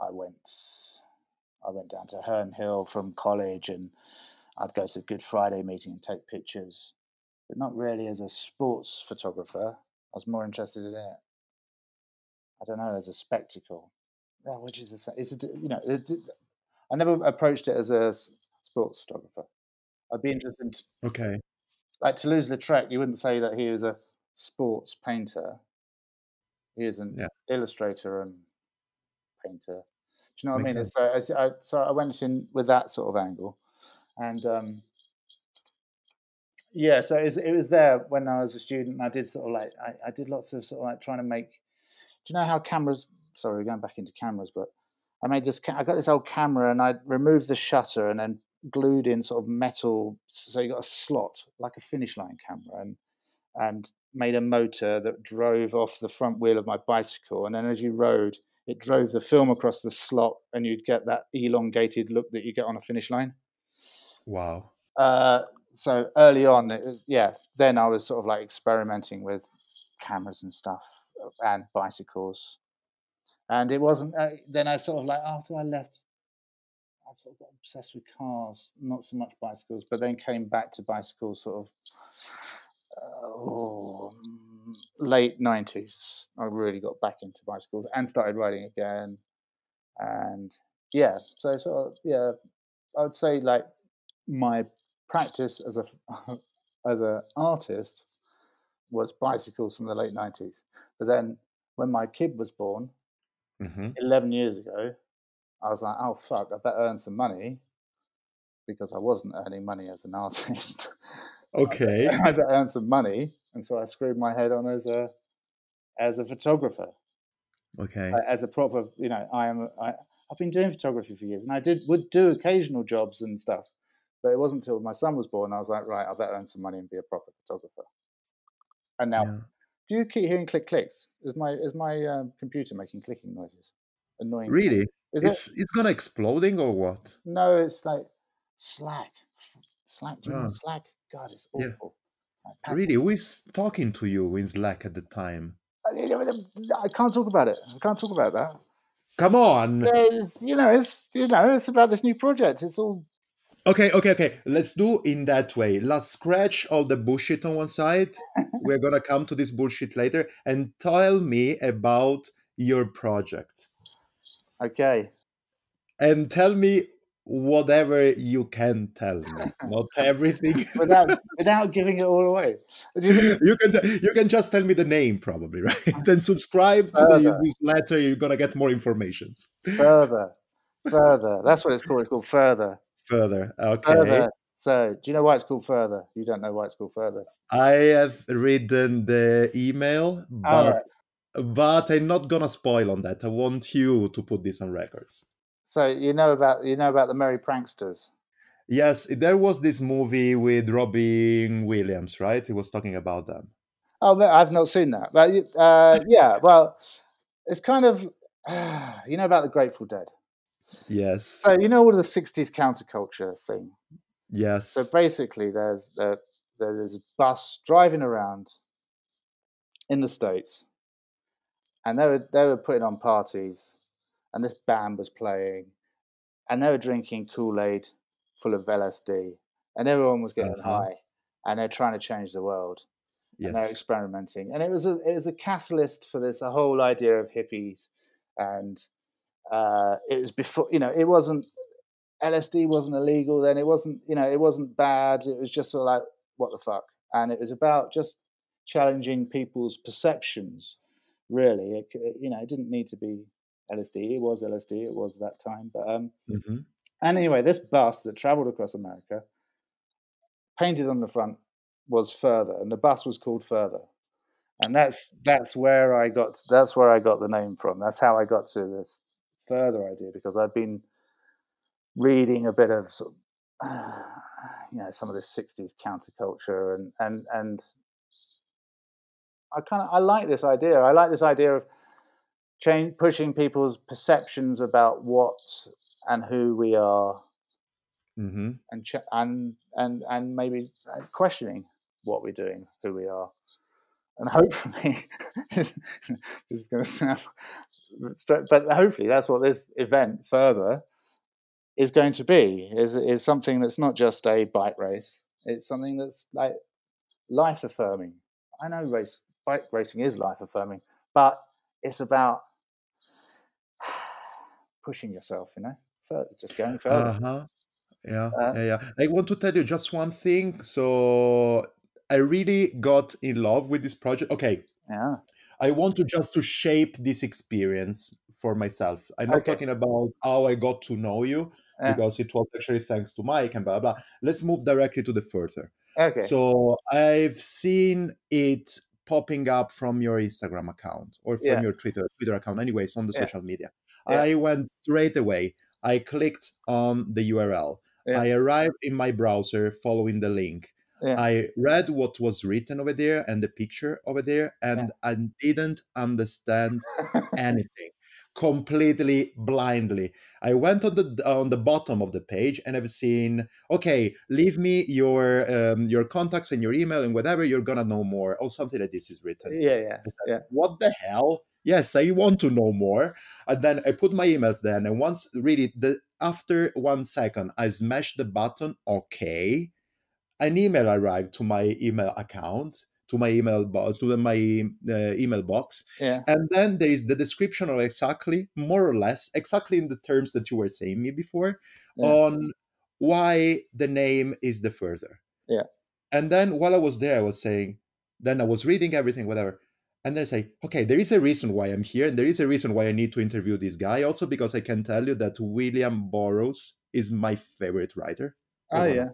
S2: I went I went down to Herne Hill from college, and I'd go to Good Friday meeting and take pictures, but not really as a sports photographer. I was more interested in it. I don't know, as a spectacle. Yeah, which is a, it's a, you know, it, I never approached it as a sports photographer. I'd be interested in,
S1: Okay.
S2: like Toulouse-Lautrec. You wouldn't say that he was a sports painter. He is an
S1: Yeah.
S2: illustrator and painter. Do you know what
S1: Makes
S2: I mean? So, I, so I, so I went in with that sort of angle, and um, yeah, so it was, it was there when I was a student. I did sort of like I, I did lots of sort of like trying to make. Do you know how cameras? Sorry, we're going back into cameras, but I made this. I got this old camera and I removed the shutter and then glued in sort of metal. So you got a slot like a finish line camera and and made a motor that drove off the front wheel of my bicycle. And then as you rode, it drove the film across the slot, and you'd get that elongated look that you get on a finish line.
S1: Wow.
S2: Uh, so early on, it was, yeah, then I was sort of like experimenting with cameras and stuff uh, and bicycles. And it wasn't, uh, then I sort of like, after I left, I sort of got obsessed with cars, not so much bicycles, but then came back to bicycles sort of uh, oh, late 90s. I really got back into bicycles and started riding again. And yeah, so sort of, yeah, I would say like my practice as a as an artist was bicycles from the late 90s. But then when my kid was born
S1: hmm
S2: 11 years ago, I was like, oh fuck, I better earn some money because I wasn't earning money as an artist.
S1: Okay.
S2: I better earn some money, and so I screwed my head on as a as a photographer,
S1: Okay.
S2: as a proper. You know, I am. I, I've been doing photography for years, and I did would do occasional jobs and stuff, but it wasn't until my son was born I was like, right, I better earn some money and be a proper photographer. And now,
S1: Yeah.
S2: do you keep hearing click clicks? Is my is my um, computer making clicking noises? Annoying.
S1: Really?
S2: Is it?
S1: It's it's gonna exploding or what?
S2: No, it's like Slack. Slack. Do you know
S1: Ah.
S2: Slack? God, it's awful. It's like passive
S1: Really? Who is talking to you in Slack at the time?
S2: Uh, I can't talk about it. I can't talk about that.
S1: Come on.
S2: There's, you know, it's you know, it's about this new project. It's all
S1: Okay, okay, okay. Let's do in that way. Let's scratch all the bullshit on one side. We're gonna come to this bullshit later and tell me about your project.
S2: okay.
S1: And tell me whatever you can tell me. Not everything.
S2: Without without giving it all away. You think-
S1: you can you can just tell me the name probably, right? then subscribe to the newsletter. You're gonna get more information.
S2: further, further. That's what it's called. It's called further,
S1: Further, okay.
S2: further. So, do you know why it's called further? You don't know why it's called further.
S1: I have written the email, but
S2: right.
S1: but I'm not gonna spoil on that. I want you to put this on records.
S2: So you know about you know about the Merry Pranksters.
S1: Yes, there was this movie with Robin Williams, right? He was talking about them.
S2: Oh, I've not seen that. But uh, yeah, well, it's kind of you know about the Grateful Dead.
S1: Yes,
S2: So you know all the '60s counterculture thing.
S1: yes.
S2: So basically, there's there, there's a bus driving around in the states, and they were they were putting on parties, and this band was playing, and they were drinking Kool Aid full of LSD, and everyone was getting
S1: Uh-huh.
S2: high, and they're trying to change the world, and they're experimenting, and it was a it was a catalyst for this a whole idea of hippies, and uh, it was before you know it wasn't LSD wasn't illegal then. It wasn't, you know, it wasn't bad. It was just sort of like, what the fuck? And it was about just challenging people's perceptions. Really, it, you know, it didn't need to be LSD. It was LSD. It was that time. But um,
S1: hmm
S2: and anyway, this bus that travelled across America, painted on the front, was further, and the bus was called Further. And that's that's where I got that's where I got the name from. That's how I got to this further idea because I've been reading a bit of sort of, you know some of this 60s counterculture and and and I kind of I like this idea. I like this idea of change pushing people's perceptions about what and who we are.
S1: Hmm
S2: and ch- and and and maybe questioning what we're doing, who we are, and hopefully this, this is going to sound but hopefully that's what this event further is going to be is is something that's not just a bike race. It's something that's like life affirming i know race bike racing is life affirming but it's about pushing yourself you know further just going further
S1: Uh-huh. Yeah,
S2: uh,
S1: yeah, yeah. I want to tell you just one thing. So I really got in love with this project. Okay,
S2: yeah
S1: I want to just to shape this experience for myself. I'm not
S2: okay
S1: talking about how I got to know you
S2: yeah
S1: because it was actually thanks to Mike and blah blah. Let's move directly to the further.
S2: okay
S1: So I've seen it popping up from your Instagram account or from
S2: yeah
S1: your Twitter Twitter account, anyways, on the
S2: yeah
S1: social media.
S2: Yeah.
S1: I went straight away. I clicked on the URL.
S2: yeah.
S1: I arrived in my browser following the link.
S2: yeah.
S1: I read what was written over there and the picture over there, and I didn't understand anything. Completely blindly. I went on the on the bottom of the page and i've seen okay leave me your um, your contacts and your email and whatever you're gonna know more or something like this is written.
S2: Yeah yeah yeah.
S1: What the hell? Yes i want to know more and then i put my emails there and once really the after one second i smashed the button okay. An email arrived to my email account to my email box to the, my uh, email box.
S2: Yeah.
S1: And then there is the description of exactly more or less exactly in the terms that you were saying me before
S2: yeah.
S1: on why the name is the further.
S2: Yeah.
S1: And then while i was there i was saying then i was reading everything whatever and then i say okay there is a reason why i'm here and there is a reason why i need to interview this guy. Also because i can tell you that william burroughs is my favorite writer
S2: oh yeah.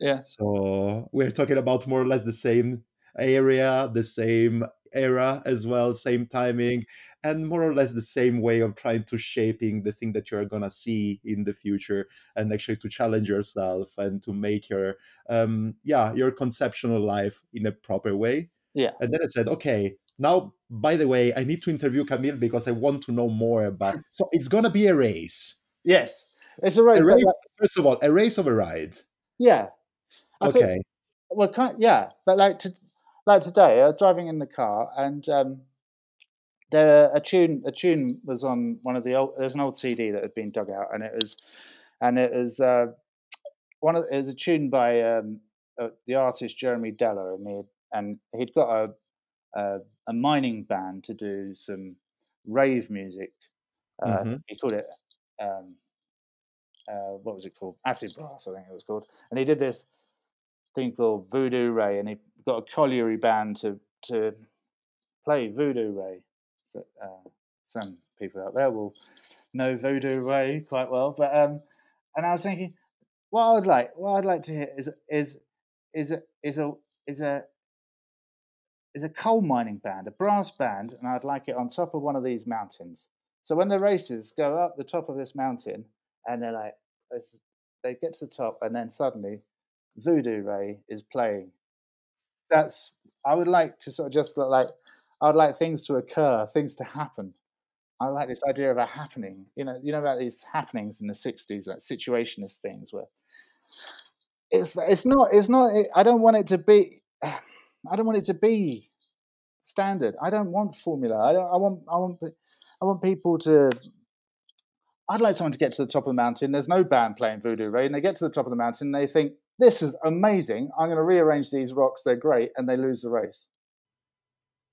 S2: yeah.
S1: So we're talking about more or less the same area, the same era as well, same timing, and more or less the same way of trying to shaping the thing that you're gonna see in the future, and actually to challenge yourself and to make your um yeah your conceptual life in a proper way.
S2: yeah.
S1: And then I said, okay, now by the way, I need to interview Camille because I want to know more about. So it's gonna be a race.
S2: yes it's a race
S1: A race,
S2: like,
S1: first of all, a race of a ride.
S2: yeah I think
S1: Okay.
S2: well kind yeah but like to like today I was driving in the car and um there a tune a tune was on one of the old there's an old CD that had been dug out and it was and it was uh one of it was a tune by um uh, the artist Jeremy Deller and he and he'd got a, a a mining band to do some rave music uh
S1: Mhm.
S2: he called it um uh what was it called acid brass I think it was called and he did this thing called Voodoo Ray and he got a colliery band to to play Voodoo Ray so, uh, some people out there will know Voodoo Ray quite well. But um, and I was thinking, what I'd like, what I'd like to hear is is is a is a is a is a coal mining band, a brass band, and I'd like it on top of one of these mountains. So when the racers go up the top of this mountain, and they're like, they get to the top, and then suddenly, Voodoo Ray is playing. That's I would like to sort of just look like I'd like things to occur, things to happen. I like this idea of a happening. You know, you know about these happenings in the '60s, like situationist things, where it's it's not it's not. I don't want it to be. I don't want it to be standard. I don't want formula. I don't. I want. I want. I want people to. I'd like someone to get to the top of the mountain. There's no band playing Voodoo Ray, and they get to the top of the mountain. and They think this is amazing. I'm going to rearrange these rocks. They're great, and they lose the race.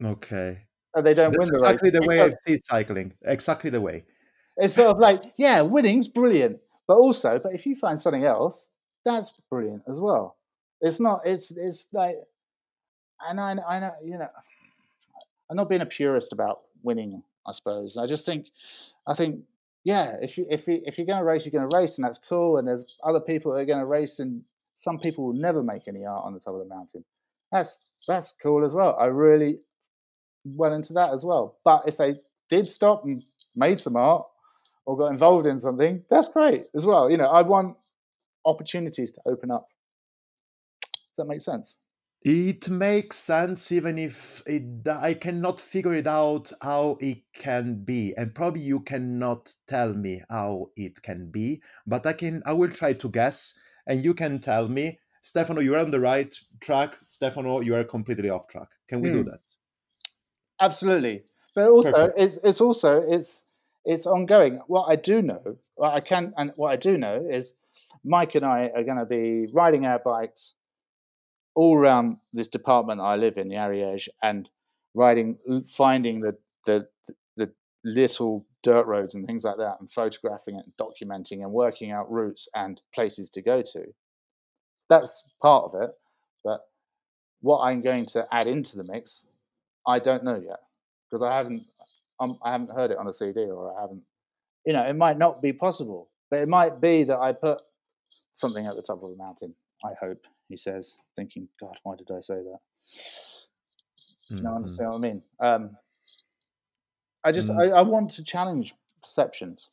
S1: Okay.
S2: And they don't
S1: That's
S2: win the race.
S1: exactly the way I see cycling. Exactly the way.
S2: It's sort of like, yeah, winning's brilliant, but also, but if you find something else, that's brilliant as well. It's not. It's it's like, and I I know you know, I'm not being a purist about winning. I suppose I just think, I think, yeah, if you if you if you're going to race, you're going to race, and that's cool. And there's other people that are going to race, and some people will never make any art on the top of the mountain. That's that's cool as well. I really well into that as well. But if they did stop and made some art or got involved in something, that's great as well. You know, I want opportunities to open up. Does that make sense?
S1: It makes sense, even if it, I cannot figure it out how it can be, and probably you cannot tell me how it can be. But I can. I will try to guess, and you can tell me, Stefano, you are on the right track. Stefano, you are completely off track. Can we do
S2: Hmm.
S1: that?
S2: Absolutely. but also
S1: Perfect.
S2: it's it's also it's it's ongoing. What I do know, what I can, and what I do know is Mike and I are going to be riding our bikes all around this department I live in, the Ariège, and riding, finding the the the little dirt roads and things like that, and photographing it, and documenting, and working out routes and places to go to. That's part of it, but what I'm going to add into the mix, I don't know yet because I haven't um, I haven't heard it on a CD or I haven't. You know, it might not be possible, but it might be that I put something at the top of the mountain. I hope he says, thinking, God, why did I say that? Do you know,
S1: Mhm.
S2: understand what I mean? Um, I just
S1: Mm.
S2: I, I want to challenge perceptions.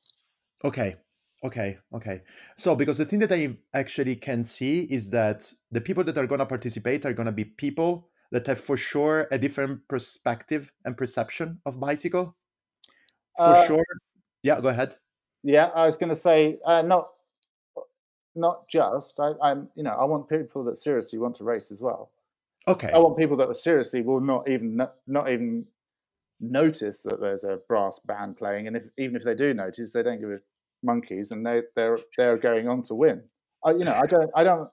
S1: Okay. Okay. Okay. So, because the thing that I actually can see is that the people that are going to participate are going to be people that have for sure a different perspective and perception of bicycle. For
S2: Uh,
S1: sure. Yeah, go ahead.
S2: Yeah, I was going to say uh, not not just. I, I'm you know I want people that seriously want to race as well.
S1: Okay.
S2: I want people that are seriously will not even not even notice that there's a brass band playing, and if even if they do notice, they don't give a monkeys, and they they're they're going on to win. I, you know, I don't I don't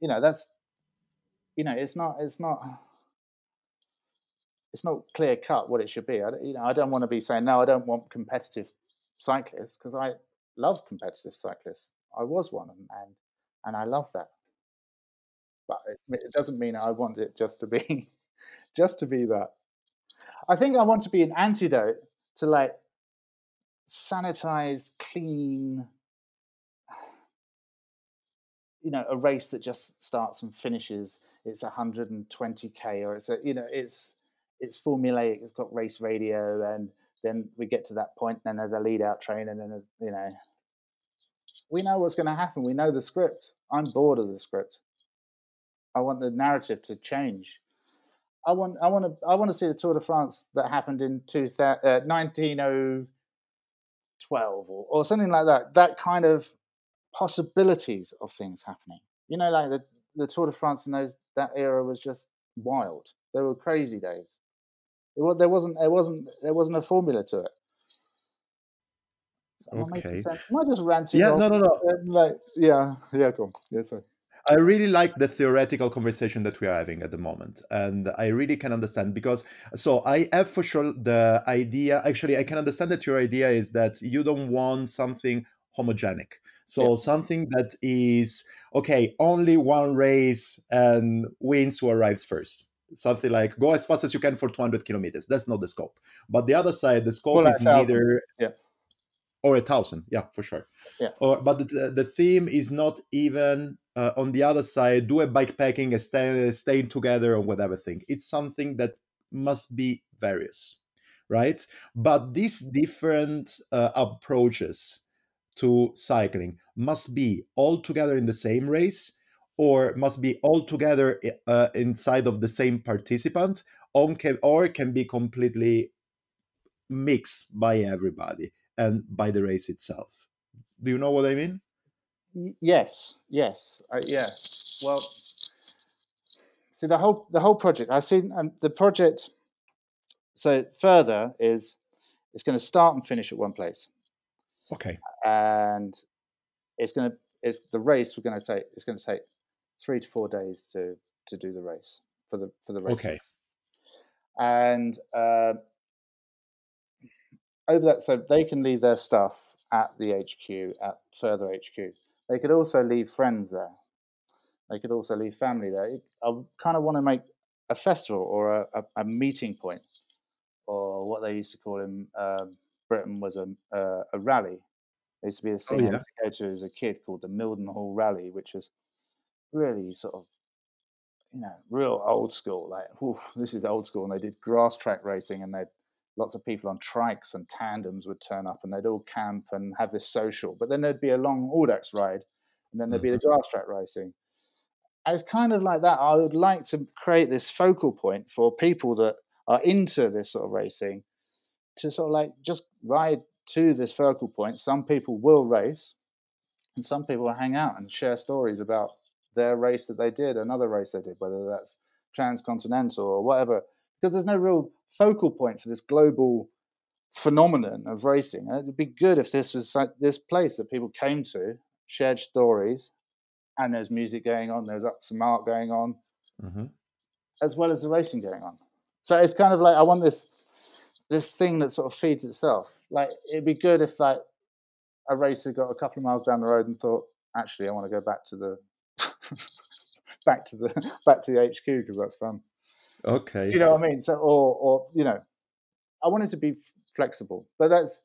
S2: you know that's you know it's not it's not it's not clear cut what it should be. I you know I don't want to be saying no. I don't want competitive cyclists because I love competitive cyclists. I was one, and and, and I love that. But it, it doesn't mean I want it just to be just to be that. I think I want to be an antidote to like sanitized, clean, you know, a race that just starts and finishes. It's 120k, or it's a, you know, it's it's formulaic. It's got race radio, and then we get to that and Then there's a lead out train, and then you know, we know what's going to happen. We know the script. I'm bored of the script. I want the narrative to change. I want I want to I want to see the Tour de France that happened in 2000, uh, 1912 or, or something like that. That kind of possibilities of things happening. You know, like the, the Tour de France in those that era was just wild. There were crazy days. It was, there wasn't there wasn't there wasn't a formula to it. So am I making
S1: Okay.
S2: sense? Am I just ranting?
S1: Yeah,
S2: off?
S1: no, no, no.
S2: Like, yeah, yeah, cool. Yeah, sorry.
S1: I really like the theoretical conversation that we are having at the moment. And I really can understand because, so I have for sure the idea. Actually, I can understand that your idea is that you don't want something homogenic. So
S2: Yeah.
S1: something that is, okay, only one race and wins who arrives first. Something like go as fast as you can for 200 kilometers. That's not the scope. But the other side, the scope
S2: Well,
S1: is neither
S2: Yeah.
S1: Or a thousand yeah for sure.
S2: Yeah.
S1: or but the, the theme is not even uh, on the other side do a bike packing a stay, staying together or whatever thing. It's something that must be various right? But these different uh, approaches to cycling must be all together in the same race or must be all together uh, inside of the same participant or can, or can be completely mixed by everybody and by the race itself. Do you know what I mean?
S2: Yes, yes, uh, yeah. Well, see the whole the whole project. I've seen um, the project. So further is it's going to start and finish at one place,
S1: Okay.
S2: and it's going to it's the race. We're going to take it's going to take three to four days to to do the race for the for the race.
S1: Okay.
S2: and uh, over that, so they can leave their stuff at the HQ at further HQ. They could also leave friends there. They could also leave family there. I kind of want to make a festival or a, a, a meeting point, or what they used to call in um, Britain was a, a a rally. There used to be a thing I
S1: yeah.
S2: used to go to as a kid called the Mildenhall Rally, which was really sort of you know, real old school. Like, whew, this is old school. And they did grass track racing, and they lots of people on trikes and tandems would turn up, and they'd all camp and have this social. But then there'd be a long Audax ride, and then there'd be the mm-hmm. grass track racing. It's kind of like that. I would like to create this focal point for people that are into this sort of racing to sort of like just ride to this focal point. Some people will race, and some people will hang out and share stories about their race that they did, another race they did, whether that's transcontinental or whatever. Because there's no real focal point for this global phenomenon of racing. It'd be good if this was like this place that people came to, shared stories, and there's music going on, there's some art going on,
S1: hmm
S2: as well as the racing going on. So it's kind of like I want this this thing that sort of feeds itself. Like it'd be good if like a racer got a couple of miles down the road and thought, actually, I want to go back to the back to the back to the HQ because that's fun.
S1: Okay.
S2: Do you know what I mean? So or or you know, I wanted to be flexible, but that's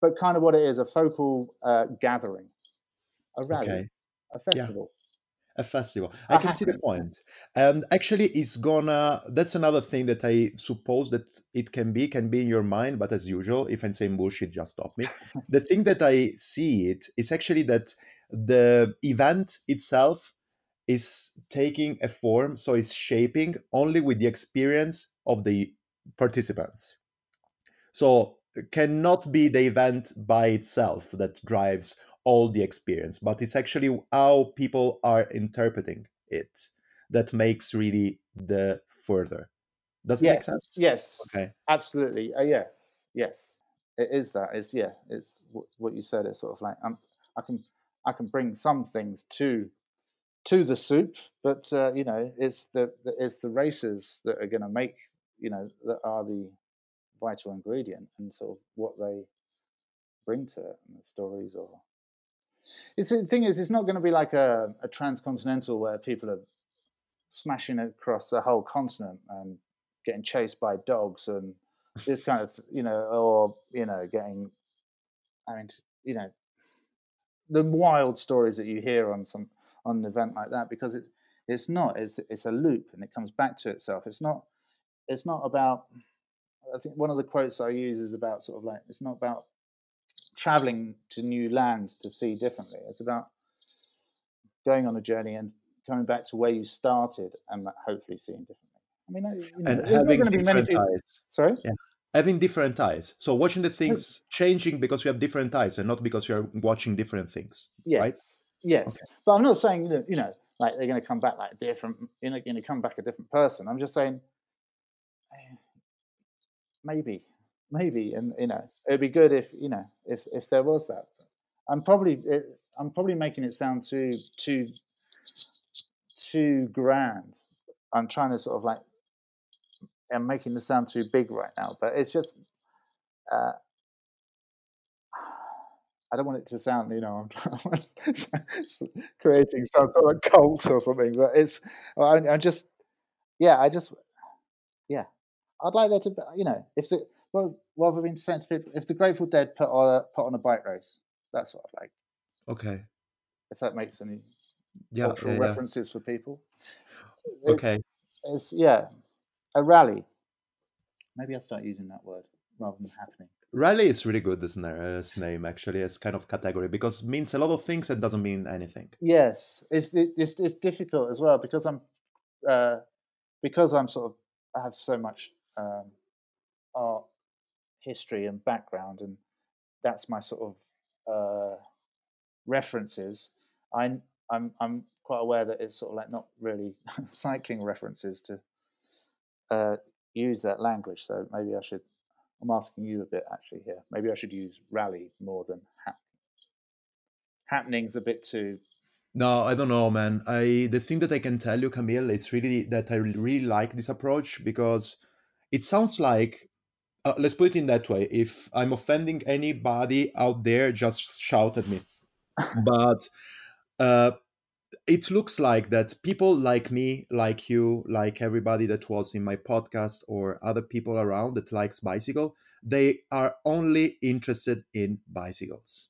S2: but kind of what it is a focal uh, gathering, a rally,
S1: Okay.
S2: a festival.
S1: a festival I can see the point and actually it's gonna that's another thing that i suppose that it can be can be in your mind but as usual if i'm saying bullshit just stop me the thing that i see it is actually that the event itself is taking a form so it's shaping only with the experience of the participants so it cannot be the event by itself that drives all the experience, but it's actually how people are interpreting it that makes really the further. Does it make sense?
S2: yes,
S1: Okay.
S2: absolutely. Uh, yeah, yes, it is that. It's yeah, it's what, what you said. It's sort of like um, I can I can bring some things to to the soup, but uh, you know, it's the, it's the races that are going to make you know that are the vital ingredient and sort of what they bring to it and the stories or. It's the thing is, it's not going to be like a, a transcontinental where people are smashing across the whole continent and getting chased by dogs and this kind of you know or you know getting i mean you know the wild stories that you hear on some on an event like that because it it's not it's it's a loop and it comes back to itself it's not it's not about i think one of the quotes i use is about sort of like it's not about traveling to new lands to see differently it's about going on a journey and coming back to where you started and hopefully seeing differently i mean you know,
S1: And having different eyes.
S2: sorry
S1: Yeah. Having different eyes. So watching the things changing because we have different eyes and not because we are watching different things.
S2: Yes,
S1: Right?
S2: Yes.
S1: Okay.
S2: But I'm not saying that you know, like they're going to come back like a different, you know, going to come back a different person. I'm just saying, eh, maybe, maybe, and you know, it'd be good if you know, if if there was that. I'm probably, it, I'm probably making it sound too too too grand. I'm trying to sort of like, I'm making the sound too big right now, but it's just. Uh, I don't want it to sound, you know, I'm creating some sort of cult or something, but it's, I, I just, yeah, I just, yeah, I'd like there to, be, you know, if the, well, what have I been saying to people? If the Grateful Dead put on a, put on a bike race, that's what I'd like.
S1: Okay.
S2: If that makes any
S1: Yeah.
S2: cultural
S1: yeah, yeah.
S2: references for people. It's,
S1: Okay.
S2: it's, yeah, a rally. Maybe I'll start using that word rather than happening.
S1: Rally is really good na- name actually as kind of category because means a lot of things and doesn't mean anything.
S2: Yes, it's it's, it's difficult as well because I'm uh, because I'm sort of I have so much um, art history and background, and that's my sort of uh, references. I I'm I'm quite aware that it's sort of like not really cycling references to uh, use that language. So maybe I should. I'm asking you a bit actually here. Maybe I should use rally more than hap- happening's a bit too.
S1: No, I don't know, man. I the thing that I can tell you, Camille, is really that I really like this approach because it sounds like uh, let's put it in that way. If I'm offending anybody out there, just shout at me. But uh, it looks like that people like me, like you, like everybody that was in my podcast or other people around that likes bicycle, they are only interested in bicycles.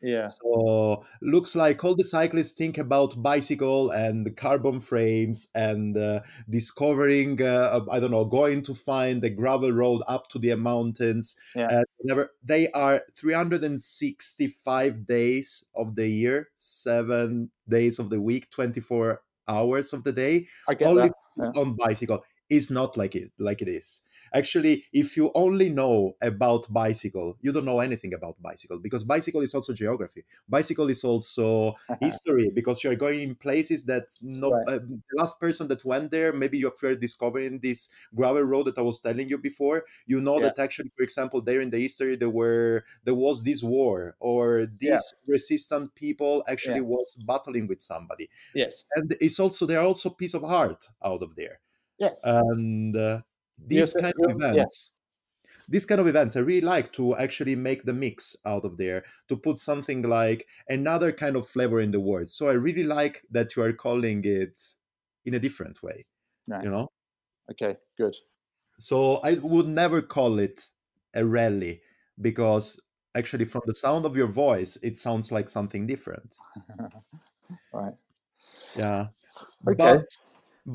S2: Yeah.
S1: So looks like all the cyclists think about bicycle and the carbon frames and uh, discovering uh, I don't know going to find the gravel road up to the mountains.
S2: Yeah.
S1: Uh, whatever. They are 365 days of the year, seven days of the week, 24 hours of the day
S2: I get
S1: only
S2: that. Yeah.
S1: on bicycle. Is not like it like it is actually if you only know about bicycle you don't know anything about bicycle because bicycle is also geography bicycle is also history because you're going in places that no
S2: Right.
S1: uh, the last person that went there maybe you're discovering this gravel road that i was telling you before you know
S2: Yeah.
S1: that actually for example there in the history there were there was this war or these resistant people actually was battling with somebody
S2: Yes.
S1: and it's also there are also piece of art out of there
S2: Yes.
S1: and uh,
S2: Yes,
S1: these kind
S2: uh,
S1: of
S2: yeah.
S1: events these kind of events i really like to actually make the mix out of there to put something like another kind of flavor in the words so i really like that you are calling it in a different way
S2: Right.
S1: you know
S2: Okay. Good.
S1: so i would never call it a rally because actually from the sound of your voice it sounds like something different
S2: Right.
S1: yeah
S2: Okay.
S1: but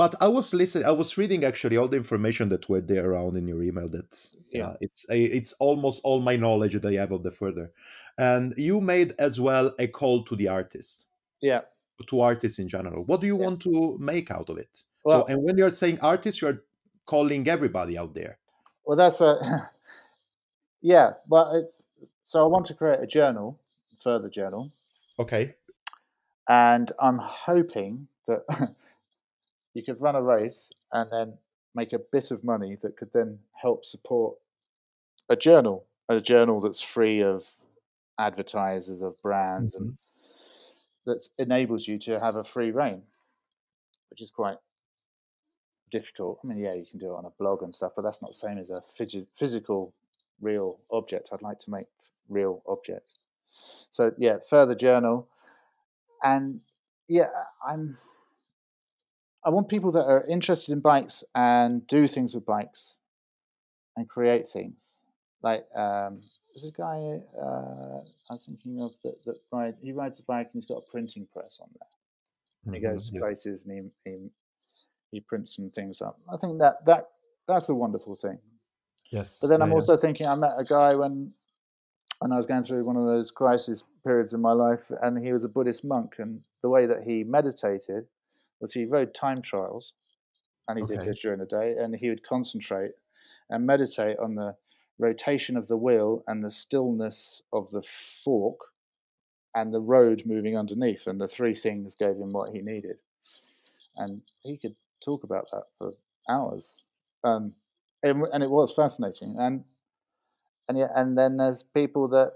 S1: but i was listening i was reading actually all the information that were there around in your email that yeah, it's it's almost all my knowledge that i have of the further. And you made as well a call to the artists.
S2: Yeah.
S1: to artists in general. What do you
S2: Yeah.
S1: want to make out of it?
S2: Well-
S1: so and when you're saying artists you're calling everybody out there.
S2: Well, that's a yeah. But it's so I want to create a journal, further journal,
S1: okay.
S2: And I'm hoping that you could run a race and then make a bit of money that could then help support a journal, a journal that's free of advertisers of brands and mm-hmm. that enables you to have a free reign, which is quite difficult. I mean, yeah, you can do it on a blog and stuff, but that's not the same as a phys- physical, real object. I'd like to make real objects. So yeah, further journal, and yeah, I'm. I want people that are interested in bikes and do things with bikes, and create things. Like um, there's a guy uh, I was thinking of that that ride. He rides a bike and he's got a printing press on there. And he goes to
S1: yeah.
S2: places and he, he he prints some things up. I think that that that's a wonderful thing.
S1: yes
S2: But then
S1: yeah,
S2: I'm
S1: yeah.
S2: also thinking I met a guy when when I was going through one of those crisis periods in my life, and he was a Buddhist monk, and the way that he meditated was he rode time trials, and he did this during the day, and he would concentrate and meditate on the rotation of the wheel and the stillness of the fork and the road moving underneath, and the three things gave him what he needed, and he could talk about that for hours, um, and, and it was fascinating, and and yeah, and then there's people that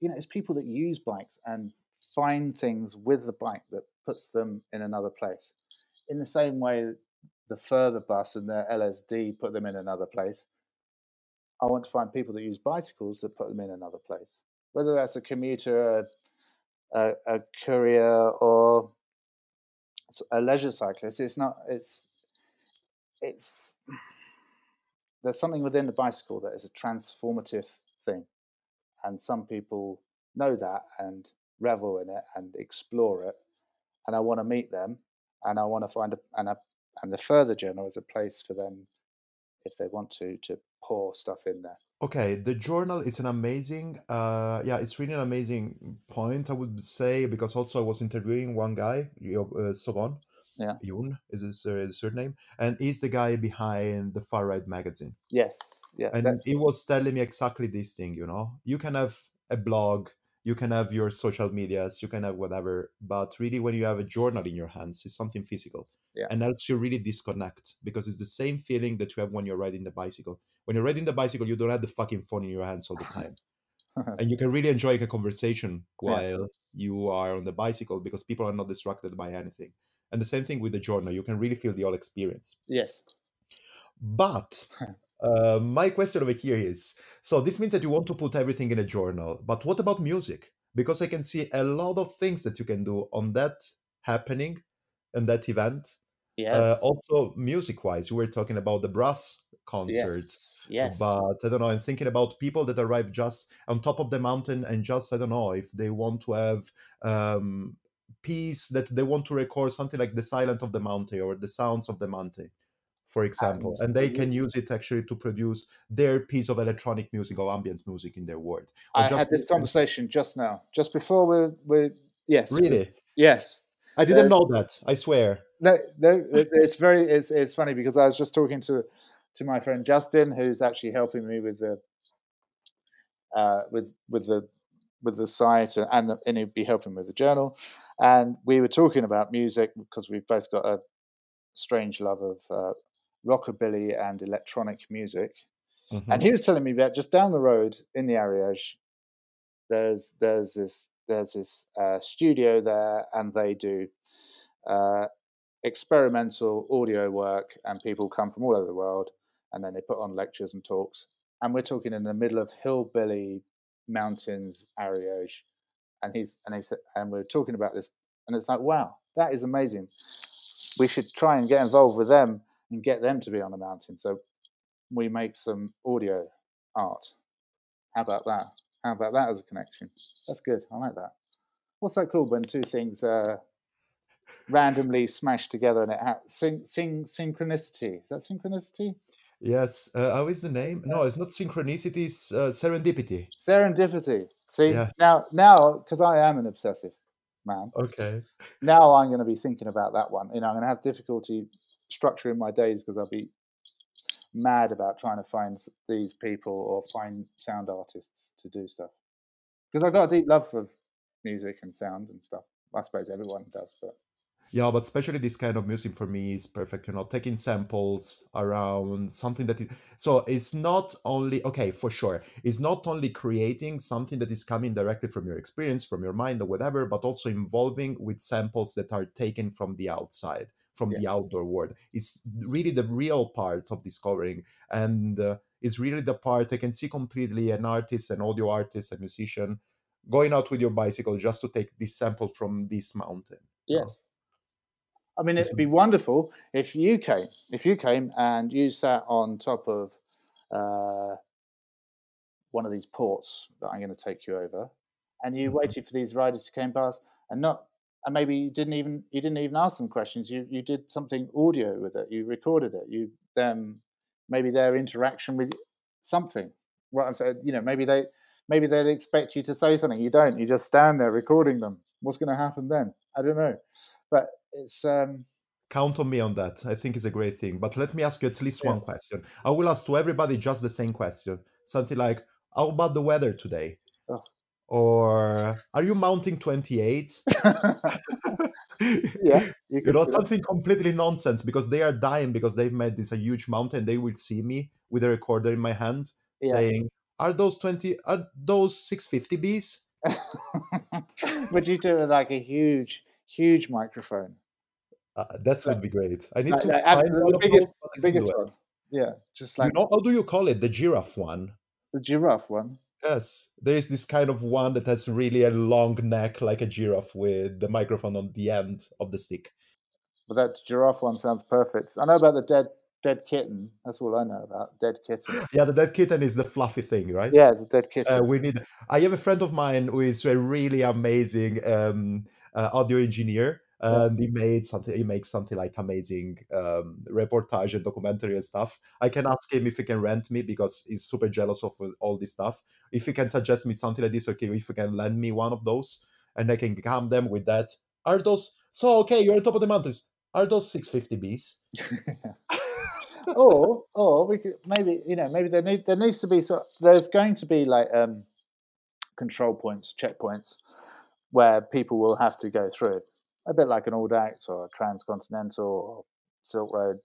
S2: you know, it's people that use bikes and find things with the bike that puts them in another place. In the same way, the further bus and the LSD put them in another place. I want to find people that use bicycles that put them in another place, whether that's a commuter, a, a, a courier, or a leisure cyclist. It's not. It's it's there's something within the bicycle that is a transformative thing, and some people know that and revel in it and explore it. And I want to meet them, and I want to find a and a and the further journal is a place for them if they want to to pour stuff in there.
S1: Okay, the journal is an amazing, uh, yeah, it's really an amazing point, I would say, because also I was interviewing one guy, uh, Sogon,
S2: Yeah.
S1: Yoon is his, uh, his surname, and he's the guy behind the Far Right magazine.
S2: Yes, yeah,
S1: And he was telling me exactly this thing, you know, you can have a blog, you can have your social medias, you can have whatever, but really when you have a journal in your hands, it's something physical.
S2: Yeah.
S1: And helps you really disconnect because it's the same feeling that you have when you're riding the bicycle. When you're riding the bicycle, you don't have the fucking phone in your hands all the time. and you can really enjoy a conversation
S2: Yeah.
S1: while you are on the bicycle because people are not distracted by anything. And the same thing with the journal, you can really feel the whole experience.
S2: yes,
S1: But uh, my question over here is so this means that you want to put everything in a journal, but what about music? Because I can see a lot of things that you can do on that happening and that event.
S2: yes,
S1: Uh, also, music wise, you were talking about the brass concert.
S2: yes, yes.
S1: But I don't know, I'm thinking about people that arrive just on top of the mountain and just, I don't know, if they want to have um, peace, that they want to record something like the silent of the mountain or the sounds of the mountain, for example.
S2: And
S1: they can use it actually to produce their piece of electronic music or ambient music in their world. Or
S2: I
S1: just
S2: had this conversation just now, just before we we yes,
S1: Really?
S2: yes.
S1: I didn't
S2: Uh,
S1: know that, I swear.
S2: No, no, it's very it's it's funny because I was just talking to to my friend Justin, who's actually helping me with the uh, with with the with the site and and he'd be helping with the journal. And we were talking about music because we've both got a strange love of uh, rockabilly and electronic music.
S1: Mm-hmm.
S2: And he was telling me that just down the road in the Ariège, there's there's this there's this uh, studio there, and they do uh, experimental audio work, and people come from all over the world, and then they put on lectures and talks. And we're talking in the middle of hillbilly mountains, Ariège, and he's and he said, and we're talking about this, and it's like, wow, that is amazing. We should try and get involved with them and get them to be on the mountain. So we make some audio art. How about that? How about that as a connection? That's good. I like that. What's that called when two things uh, randomly smash together and it ha- syn- syn- synchronicity? Is that synchronicity?
S1: Yes. Uh, how is the name? No, it's not synchronicity. It's uh, serendipity.
S2: Serendipity. See
S1: Yes.
S2: now, now because I am an obsessive man.
S1: Okay.
S2: Now I'm going to be thinking about that one. You know, I'm going to have difficulty structuring my days because I'll be mad about trying to find these people or find sound artists to do stuff. Because I've got a deep love for music and sound and stuff. I suppose everyone does, but
S1: Yeah, but especially this kind of music for me is perfect. You know, taking samples around something that is so it's not only okay for sure. It's not only creating something that is coming directly from your experience, from your mind or whatever, but also involving with samples that are taken from the outside, from
S2: Yeah.
S1: the outdoor world. It's really the real part of discovering, and uh, is really the part I can see completely an artist, an audio artist, a musician going out with your bicycle just to take this sample from this mountain.
S2: yes. I mean, it'd be wonderful if you came, if you came and you sat on top of uh, one of these ports that I'm going to take you over, and you
S1: Mhm.
S2: waited for these riders to come past, and not, and maybe you didn't even you didn't even ask them questions. You you did something audio with it. You recorded it. You then maybe their interaction with something. What I'm saying, you know, maybe they maybe they'd expect you to say something. You don't. You just stand there recording them. What's going to happen then? I don't know, but it's um
S1: Count on me on that. I think it's a great thing. But let me ask you at least
S2: Yeah.
S1: one question. I will ask to everybody just the same question. Something like, how about the weather today? Or are you mounting 28?
S2: yeah. You
S1: You know,
S2: do that.
S1: something completely nonsense because they are dying because they've made this a huge mountain. They will see me with a recorder in my hand
S2: Yeah.
S1: saying, Are those 20 are those 650 bees?
S2: but you do it with like a huge, huge microphone.
S1: Uh, that would be great. I need
S2: Like,
S1: to
S2: like absolutely the biggest,
S1: those, but I can
S2: biggest one. Yeah, just
S1: You
S2: like
S1: know, how do you call it? The giraffe one.
S2: the giraffe one.
S1: Yes, there is this kind of one that has really a long neck like a giraffe with the microphone on the end of the stick.
S2: But that giraffe one sounds perfect. I know about the dead, dead kitten. That's all I know about dead kitten.
S1: Yeah, the dead kitten is the fluffy thing, right?
S2: Yeah, the dead kitten.
S1: Uh, we need. I have a friend of mine who is a really amazing um, uh, audio engineer. And he made something. He makes something like amazing um, reportage and documentary and stuff. I can ask him if he can rent me because he's super jealous of all this stuff. If he can suggest me something like this, okay, if he can lend me one of those, and I can calm them with that. Are those so? Okay, you're on top of the mountains. Are those 650 bees?
S2: or or we could maybe you know maybe there need there needs to be so there's going to be like um control points checkpoints where people will have to go through a bit like an Audax or a transcontinental or silk road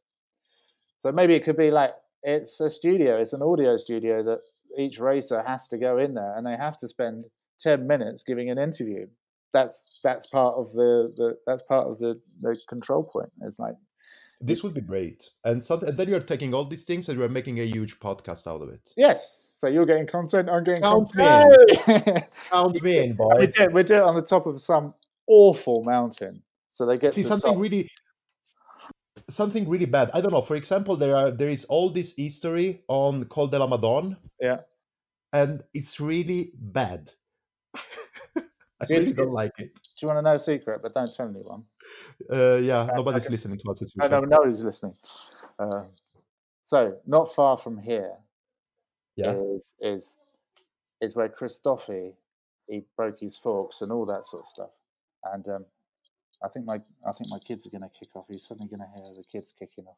S2: so maybe it could be like it's a studio it's an audio studio that each racer has to go in there and they have to spend 10 minutes giving an interview that's that's part of the, the that's part of the the control point it's like
S1: This would be great. And, so, and then you're taking all these things and you're making a huge podcast out of it.
S2: Yes. So you're getting content. I'm getting
S1: Count
S2: content. Yay!
S1: Count me in,
S2: we
S1: boy.
S2: do. We do it on the top of some awful mountain. So they get
S1: See something
S2: top.
S1: really something really bad. I don't know. For example, there are there is all this history on Col de la Madone,
S2: Yeah.
S1: and it's really bad. I really don't like it.
S2: Do you want to know a secret? But don't tell anyone.
S1: Uh, yeah, nobody's listening to us. As
S2: I
S1: usual.
S2: don't know who's listening. Uh, so not far from here
S1: Yeah.
S2: is is is where Christophe he broke his forks and all that sort of stuff. And um, I think my I think my kids are going to kick off. He's suddenly going to hear the kids kicking off.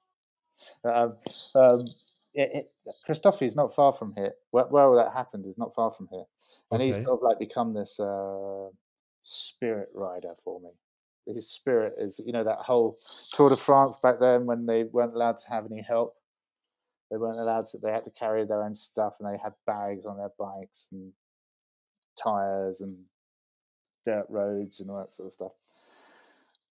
S2: Um, um, it, it, Christophe is not far from here. Where, where that happened is not far from here, and he's sort of like become this uh, spirit rider for me. His spirit is, you know, that whole Tour de France back then when they weren't allowed to have any help. They weren't allowed to. They had to carry their own stuff, and they had bags on their bikes and tires and dirt roads and all that sort of stuff.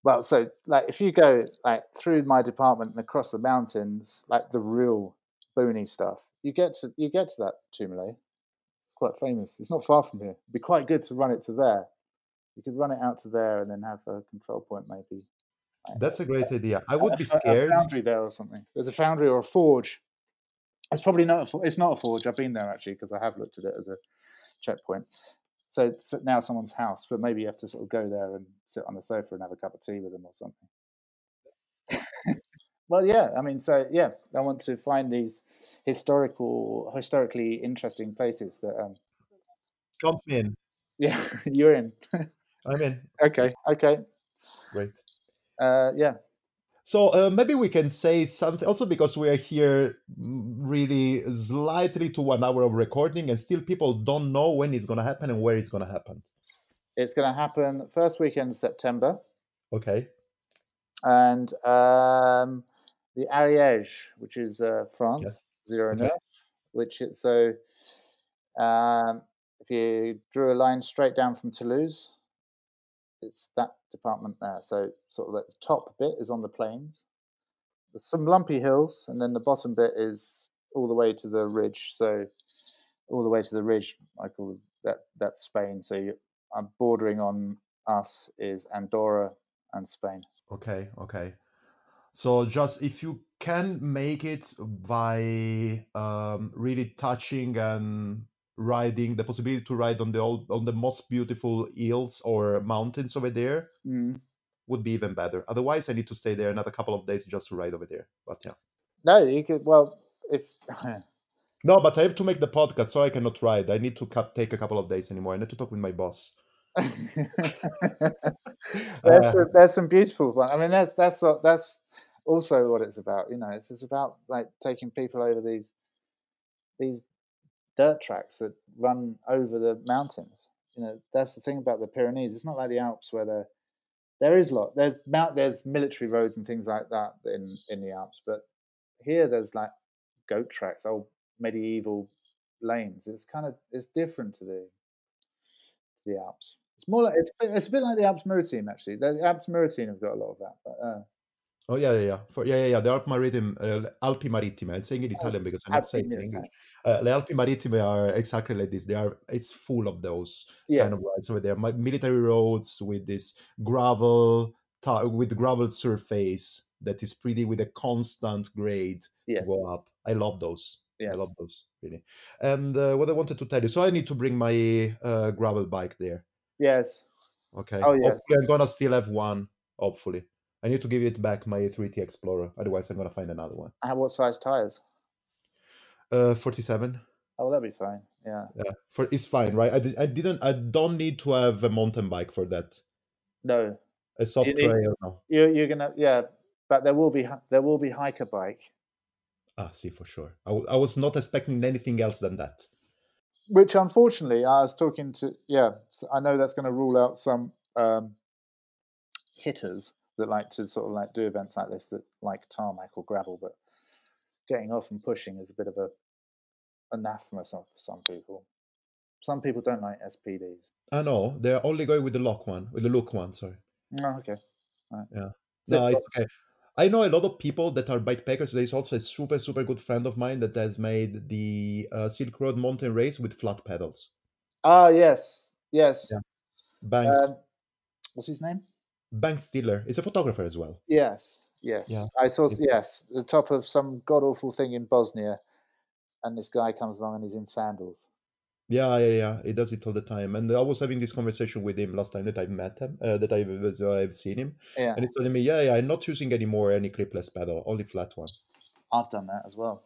S2: Well, so like if you go like through my department and across the mountains, like the real boony stuff, you get to you get to that Tourmalet. It's quite famous. It's not far from here. It'd be quite good to run it to there. You could run it out to there and then have a control point maybe. like,
S1: That's a great idea. I would be
S2: fo-
S1: scared.
S2: A foundry there or something. There's a foundry or a forge. It's probably not. A, it's not a forge. I've been there actually because I have looked at it as a checkpoint. So it's now someone's house, but maybe you have to sort of go there and sit on the sofa and have a cup of tea with them or something. well, yeah. I mean, so yeah, I want to find these historical, historically interesting places that. Um,
S1: Count me in.
S2: yeah, you're in.
S1: I'm in.
S2: okay. Okay.
S1: Great.
S2: Uh, yeah.
S1: So uh, maybe we can say something also because we are here mm, really slightly to one hour of recording, and still people don't know when it's going to happen and where it's going to happen.
S2: It's going to happen first weekend September.
S1: Okay.
S2: and um, the Ariège, which is uh, France,
S1: Yes.
S2: zero
S1: Okay.
S2: neuf, which is so. Um, if you drew a line straight down from Toulouse, it's that department there. So sort of the top bit is on the plains. There's some lumpy hills, and then the bottom bit is all the way to the ridge. So all the way to the ridge, I call that that's Spain. So you, I'm bordering on us is Andorra and Spain.
S1: Okay. Okay. So just if you can make it by um, really touching and riding the possibility to ride on the old, on the most beautiful hills or mountains over there
S2: Mm.
S1: would be even better. Otherwise, I need to stay there another couple of days just to ride over there. But yeah.
S2: No, you could. Well, if
S1: No, but I have to make the podcast, so I cannot ride. I need to cut, take a couple of days anymore. I need to talk with my boss.
S2: that's,
S1: Uh,
S2: some, there's some beautiful one. I mean, that's that's what that's also what it's about. You know, it's it's about like taking people over these these dirt tracks that run over the mountains. You know, that's the thing about the Pyrenees. It's not like the Alps where there there is a lot. There's mount there's military roads and things like that in in the Alps, but here there's like goat tracks, old medieval lanes. It's kind of it's different to the to the Alps. It's more like it's it's a bit like the Alps Maritime actually. The Alps Maritime have got a lot of that, but uh,
S1: oh yeah, yeah, yeah. For, yeah, yeah, yeah. The Alpi Marittime, uh, Alpi Marittime. I'm saying in Italian because I'm not saying in
S2: Maritime.
S1: English. Uh, the Alpi Marittime are exactly like this. They are. It's full of those kind of rides over there. Mi- Military roads with this gravel, with gravel surface that is pretty with a constant grade to
S2: yes,
S1: go up. I love those. I
S2: yes.
S1: love those really. And uh, what I wanted to tell you, so I need to bring my uh, gravel bike there.
S2: Yes.
S1: Okay.
S2: Oh, yes.
S1: Hopefully, I'm gonna still have one. Hopefully, I need to give it back my 3T Exploro. Otherwise, I'm gonna find another one.
S2: Uh, what size tires?
S1: Uh, 47.
S2: Oh, that'd be fine. Yeah.
S1: Yeah, for it's fine, right? I, I didn't. I don't need to have a mountain bike for that.
S2: No,
S1: A soft
S2: you,
S1: trail. No.
S2: You're, you're gonna yeah, but there will be there will be hike a bike,
S1: Ah, see for sure. I, w- I was not expecting anything else than that.
S2: which unfortunately I was talking to yeah. I know that's going to rule out some um, hitters that like to sort of like do events like this that like tarmac or gravel, but getting off and pushing is a bit of a anathema for some people. Some people don't like SPDs.
S1: I know they're only going with the lock one, with the look one. Sorry.
S2: Oh, okay.
S1: Yeah. No, it's okay. I know a lot of people that are bikepackers. There's also a super, super good friend of mine that has made the uh, Silk Road mountain race with flat pedals.
S2: Ah, yes, yes.
S1: Yeah. Bengt,
S2: Um, what's his name?
S1: Bengt Stiller. He's a photographer as well.
S2: Yes, yes.
S1: Yeah.
S2: I saw.
S1: It-
S2: Yes, the top of some god awful thing in Bosnia, and this guy comes along and he's in sandals.
S1: Yeah, yeah, yeah. He does it all the time. And I was having this conversation with him last time that I met him, uh, that I've, I've seen him.
S2: Yeah,
S1: And he's telling me, yeah, yeah, I'm not using anymore any clipless pedal, only flat ones.
S2: I've done that as well.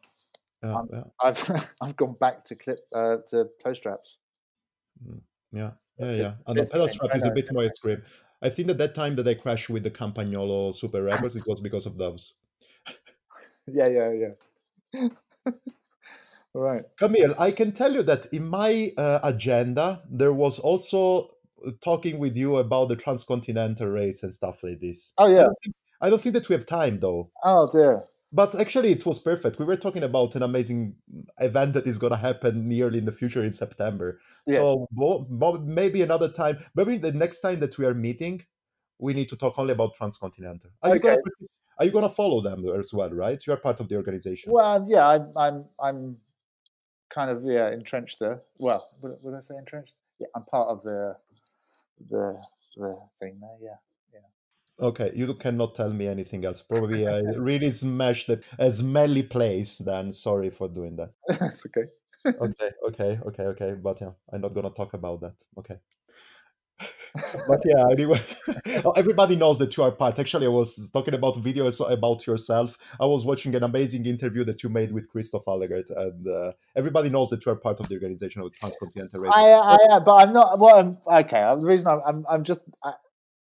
S1: Yeah, yeah,
S2: I've I've gone back to clip uh, to toe straps.
S1: yeah, yeah, yeah. And the pedal strap is a bit more extreme. I think that that time that I crashed with the Campagnolo Super Records, it was because of those.
S2: Yeah, yeah, yeah. right.
S1: Camille, I can tell you that in my uh, agenda there was also uh, talking with you about the transcontinental race and stuff like this.
S2: Oh
S1: I
S2: yeah.
S1: don't think, I don't think that we have time though.
S2: Oh dear.
S1: But actually, it was perfect. We were talking about an amazing event that is going to happen nearly in the future in September.
S2: Yes.
S1: So maybe another time, maybe the next time that we are meeting, we need to talk only about transcontinental. Are you going to are you going to follow them as well? Right? You are part of the organization.
S2: Well, yeah, I'm, I'm, I'm kind of yeah entrenched there. Well, would, would I say entrenched? Yeah, I'm part of the, the, the thing there. Yeah.
S1: Okay, you cannot tell me anything else. Probably I really smashed the a smelly place. Then sorry for doing that.
S2: That's okay.
S1: Okay, okay, okay, okay. But yeah, I'm not gonna talk about that. Okay. but yeah, anyway, oh, everybody knows that you are part. Actually, I was talking about videos about yourself. I was watching an amazing interview that you made with Christoph Allegaert, and uh, everybody knows that you are part of the organization of Transcontinental Race.
S2: I, I am, but I'm not. Well, I'm okay. The reason I'm, I'm, I'm just, I,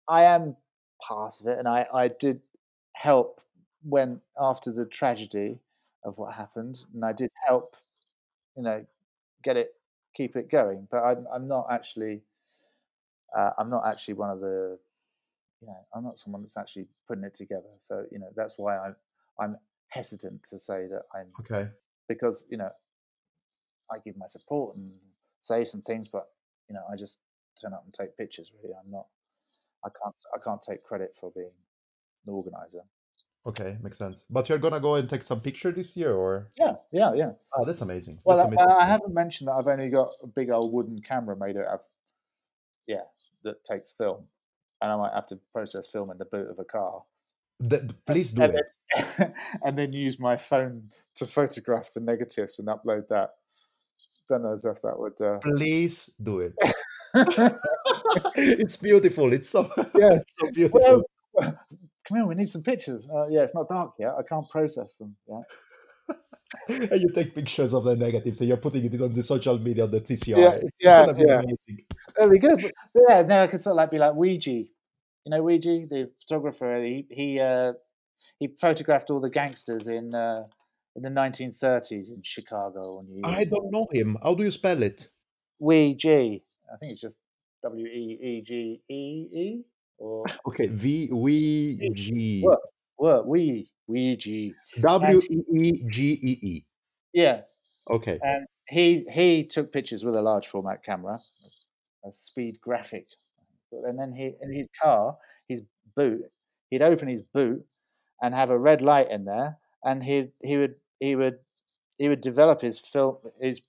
S2: I am part of it, and I, I did help when after the tragedy of what happened, and I did help, you know, get it, keep it going. But I'm, I'm not actually, uh, I'm not actually one of the, you know, I'm not someone that's actually putting it together. So you know, that's why I'm, I'm hesitant to say that I'm
S1: Okay.
S2: because you know I give my support and say some things, but you know I just turn up and take pictures. Really, I'm not. I can't. I can't take credit for being the organizer.
S1: Okay, makes sense. But you're gonna go and take some picture this year, or
S2: Yeah, yeah, yeah.
S1: oh, that's amazing.
S2: Well,
S1: That's
S2: I,
S1: amazing.
S2: I haven't mentioned that I've only got a big old wooden camera made out of, yeah, that takes film, and I might have to process film in the boot of a car,
S1: please do
S2: and
S1: it.
S2: then, and then use my phone to photograph the negatives and upload that. Don't know as if that would. Uh...
S1: Please do it. it's beautiful. It's so
S2: Yeah.
S1: it's so beautiful.
S2: well, come here, we need some pictures. Uh, yeah, it's not dark yet. I can't process them. Yeah.
S1: and you take pictures of the negatives and you're putting it on the social media on the TCR.
S2: Yeah,
S1: It's
S2: yeah, yeah.
S1: amazing.
S2: That'd be good. But yeah, then I could sort of like be like Weegee. You know, Weegee, the photographer. He he uh, he photographed all the gangsters in uh, in the 1930s in Chicago
S1: I don't know him. How do you spell it?
S2: Weegee. I think it's just W E E G E E or
S1: Okay, V W G
S2: what? What? We Weegee.
S1: W E E G E E.
S2: Yeah,
S1: Okay.
S2: and he he took pictures with a large format camera, a speed graphic, and then he in his car, his boot, he'd open his boot and have a red light in there, and he he would he would he would develop his film his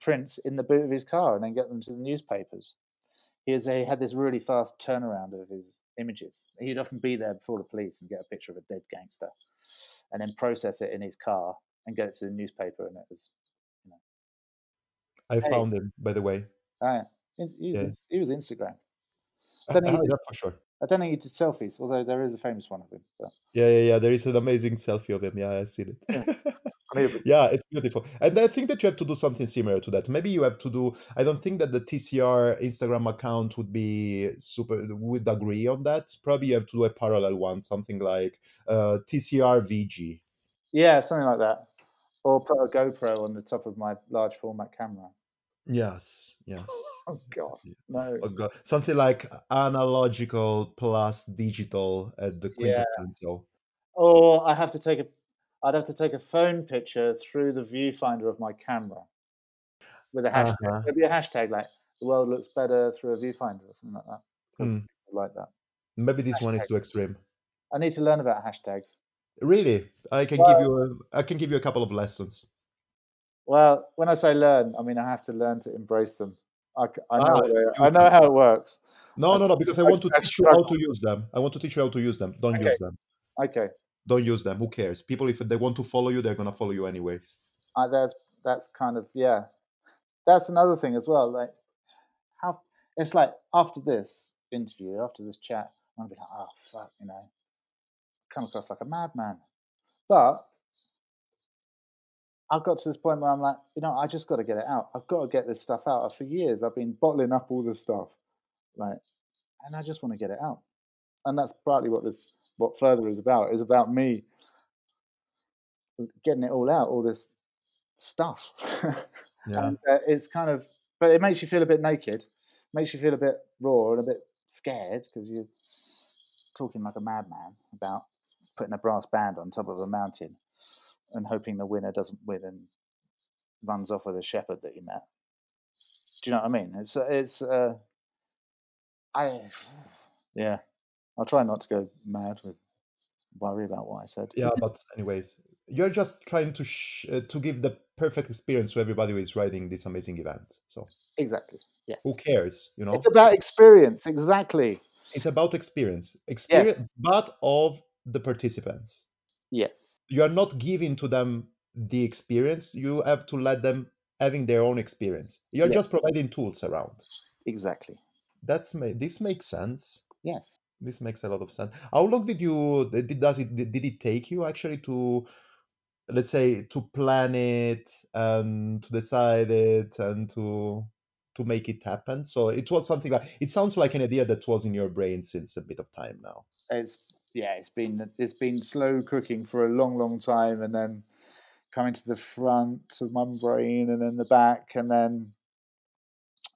S2: prints in the boot of his car and then get them to the newspapers. He, was, he had this really fast turnaround of his images. He'd often be there before the police and get a picture of a dead gangster, and then process it in his car and get it to the newspaper, and it was
S1: I
S2: Hey.
S1: found him, by the way.
S2: Ah, yeah. He, he was,
S1: Yeah.
S2: he was Instagram. I don't, think he did,
S1: yeah, for sure.
S2: I don't think he did selfies, although there is a famous one of him. But
S1: Yeah, yeah, yeah. There is an amazing selfie of him. Yeah, I see it.
S2: I
S1: yeah, it's beautiful. And I think that you have to do something similar to that. Maybe you have to do. I don't think that the TCR Instagram account would be super. Would agree on that. Probably you have to do a parallel one, something like uh, TCR VG.
S2: yeah, something like that. Or put a GoPro on the top of my large format camera.
S1: Yes, yes.
S2: Oh God, no.
S1: Oh God. Something like analogical plus digital at the
S2: Yeah.
S1: quintessential.
S2: Or I have to take a, I'd have to take a phone picture through the viewfinder of my camera with a hashtag.
S1: Uh-huh.
S2: There'd be a hashtag like "the world looks better through a viewfinder" or something like that.
S1: Mm.
S2: like that.
S1: Maybe this one is too extreme.
S2: I need to learn about hashtags.
S1: Really, I can
S2: Well-
S1: give you. A, I can give you a couple of lessons.
S2: Well, when I say learn, I mean I have to learn to embrace them. I, I know,
S1: Ah,
S2: I know how it works.
S1: No, no, no. Because I
S2: I-
S1: want to teach you how to use them. I want to teach you how to use them. Don't
S2: Okay.
S1: use them.
S2: Okay,
S1: Don't use them. Who cares? People, if they want to follow you, they're gonna follow you anyways.
S2: uh, that's that's kind of yeah. That's another thing as well. Like how it's like after this interview, after this chat, I'm gonna be like, oh fuck, you know, come across like a madman. But I've got to this point where I'm like, you know, I just got to get it out. I've got to get this stuff out. For years, I've been bottling up all this stuff, right? And I just want to get it out. And that's partly what this, what further is about. Is about me getting it all out. All this stuff.
S1: Yeah.
S2: and uh, it's kind of, but it makes you feel a bit naked, makes you feel a bit raw and a bit scared because you're talking like a madman about putting a brass band on top of a mountain and hoping the winner doesn't win and runs off with a shepherd that you met. Do you know what I mean? It's uh, it's uh, I yeah. I'll try not to go mad with worry about what I said.
S1: yeah but anyways you're just trying to sh- uh, to give the perfect experience to everybody who is riding this amazing event so
S2: Exactly. Yes.
S1: who cares you know
S2: It's about experience. Exactly.
S1: it's about experience experience but of the participants
S2: Yes.
S1: you are not giving to them the experience you have to let them having their own experience you're
S2: Yeah.
S1: just providing tools around
S2: Exactly.
S1: that's ma- this makes sense
S2: Yes.
S1: This makes a lot of sense. How long did you did, does it did it take you actually to let's say to plan it and to decide it and to to make it happen? So it was something like it sounds like an idea that was in your brain since a bit of time now.
S2: It's yeah. It's been it's been slow cooking for a long, long time, and then coming to the front of my brain, and then the back, and then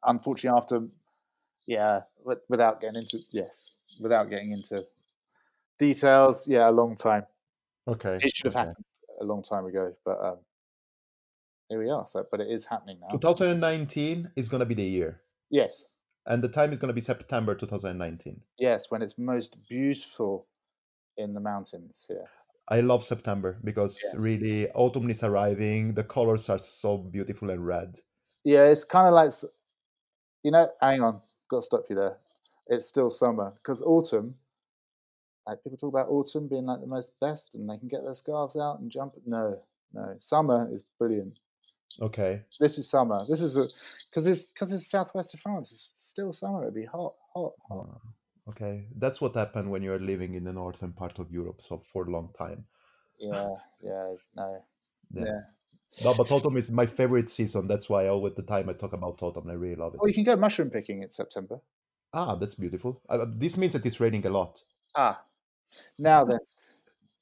S2: unfortunately after yeah, without getting into yes, without getting into details, yeah, a long time.
S1: okay
S2: It should have
S1: okay.
S2: happened a long time ago, but um, here we are. So, but it is happening now.
S1: 2019 is going to be the year
S2: Yes,
S1: and the time is going to be september 2019
S2: yes, when it's most beautiful in the mountains here.
S1: i love september because
S2: Yes.
S1: really autumn is arriving the colors are so beautiful and red
S2: Yeah, it's kind of like, you know, hang on, got to stop you there. It's still summer because autumn, like people talk about autumn being like the most best and they can get their scarves out and jump. No, no, summer is brilliant.
S1: okay
S2: This is summer. This is the, because it's, because it's southwest of France. It's still summer. It'd be hot, hot, hot.
S1: Ah, okay, that's what happened when you're living in the northern part of Europe, so for a long time.
S2: Yeah, yeah, no.
S1: Yeah.
S2: Yeah.
S1: No, but autumn is my favorite season. That's why all the time I talk about autumn. I really love it.
S2: Well, you can go mushroom picking in September.
S1: Ah, that's beautiful. Uh, this means that it's raining a lot.
S2: Ah, now then,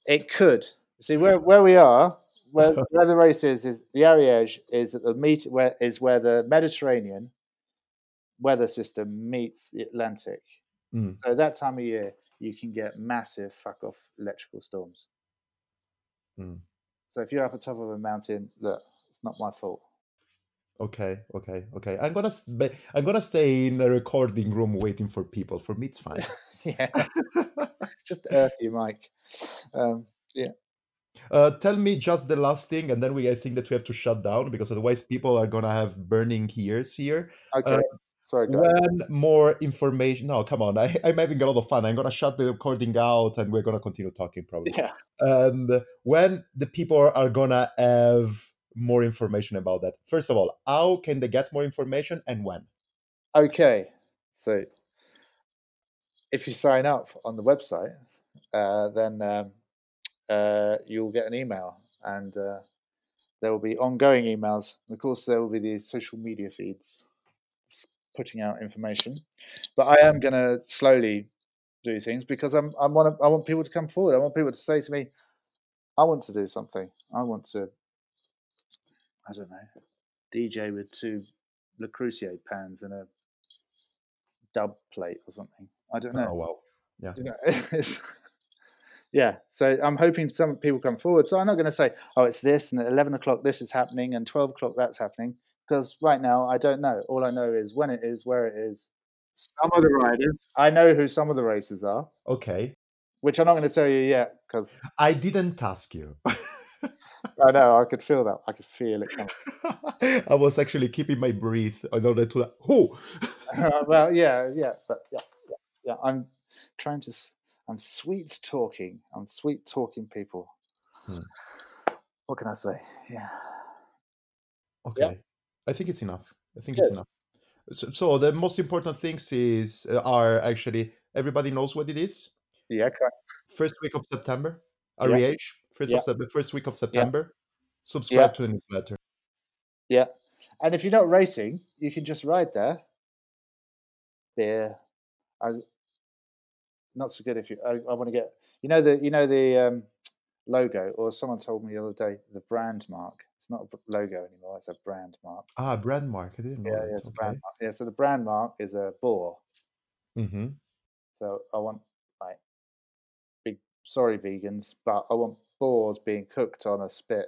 S2: it could. See where where we are, where where the race is, is the Ariège is at the meet where is where the Mediterranean weather system meets the Atlantic.
S1: Mm.
S2: So that time of year, you can get massive fuck off electrical storms.
S1: Mm.
S2: So if you're up at top of a mountain, look, it's not my fault.
S1: Okay, okay, okay. I'm gonna I'm gonna stay in a recording room waiting for people. For me, it's fine.
S2: yeah, just earth you, Mike. Um, yeah.
S1: uh, tell me just the last thing, and then we I think that we have to shut down because otherwise people are gonna have burning ears here.
S2: okay,
S1: Uh,
S2: sorry, guys.
S1: when more information no come on I, i'm having a lot of fun i'm gonna shut the recording out and we're gonna continue talking probably
S2: Yeah.
S1: and when the people are gonna have more information about that first of all how can they get more information and when
S2: Okay, so if you sign up on the website, uh, then um, uh, you'll get an email, and uh, there will be ongoing emails. Of course, there will be these social media feeds putting out information. But I am going to slowly do things because I'm I want I want people to come forward. I want people to say to me, "I want to do something. I want to, I don't know, DJ with two Le Creuset pans and a dub plate or something. I don't know.
S1: oh wow
S2: You know, yeah. So I'm hoping some people come forward. So I'm not going to say, oh, it's this, and at 11 o'clock this is happening, and 12 o'clock that's happening, because right now I don't know. All I know is when it is, where it is. Some of the riders, I know who some of the races are,
S1: okay
S2: which I'm not going to tell you yet, because
S1: i didn't ask you
S2: I know I could feel that. I could feel it
S1: i was actually keeping my breath in order to who
S2: well, yeah, yeah, but yeah, yeah, yeah. I'm trying to. I'm sweet talking. I'm sweet talking people.
S1: Hmm.
S2: What can I say? Yeah.
S1: Okay, I think it's enough. I think it's enough. So, so the most important things is uh, are actually everybody knows what it is.
S2: Yeah. correct.
S1: First week of September,
S2: Yeah.
S1: First
S2: Yeah.
S1: of September, first week of September. Subscribe
S2: Yeah.
S1: to the newsletter.
S2: Yeah. And if you're not racing, you can just ride there. Beer. I, not so good if you. I, I want to get. You know the. You know the um, logo, or someone told me the other day the brand mark. It's not a logo anymore. It's a brand mark.
S1: Ah, brand mark. I didn't know
S2: Yeah, yeah, it's a brand mark. Yeah, so the brand mark is a boar.
S1: Mm-hmm.
S2: So I want like big sorry vegans, but I want boars being cooked on a spit,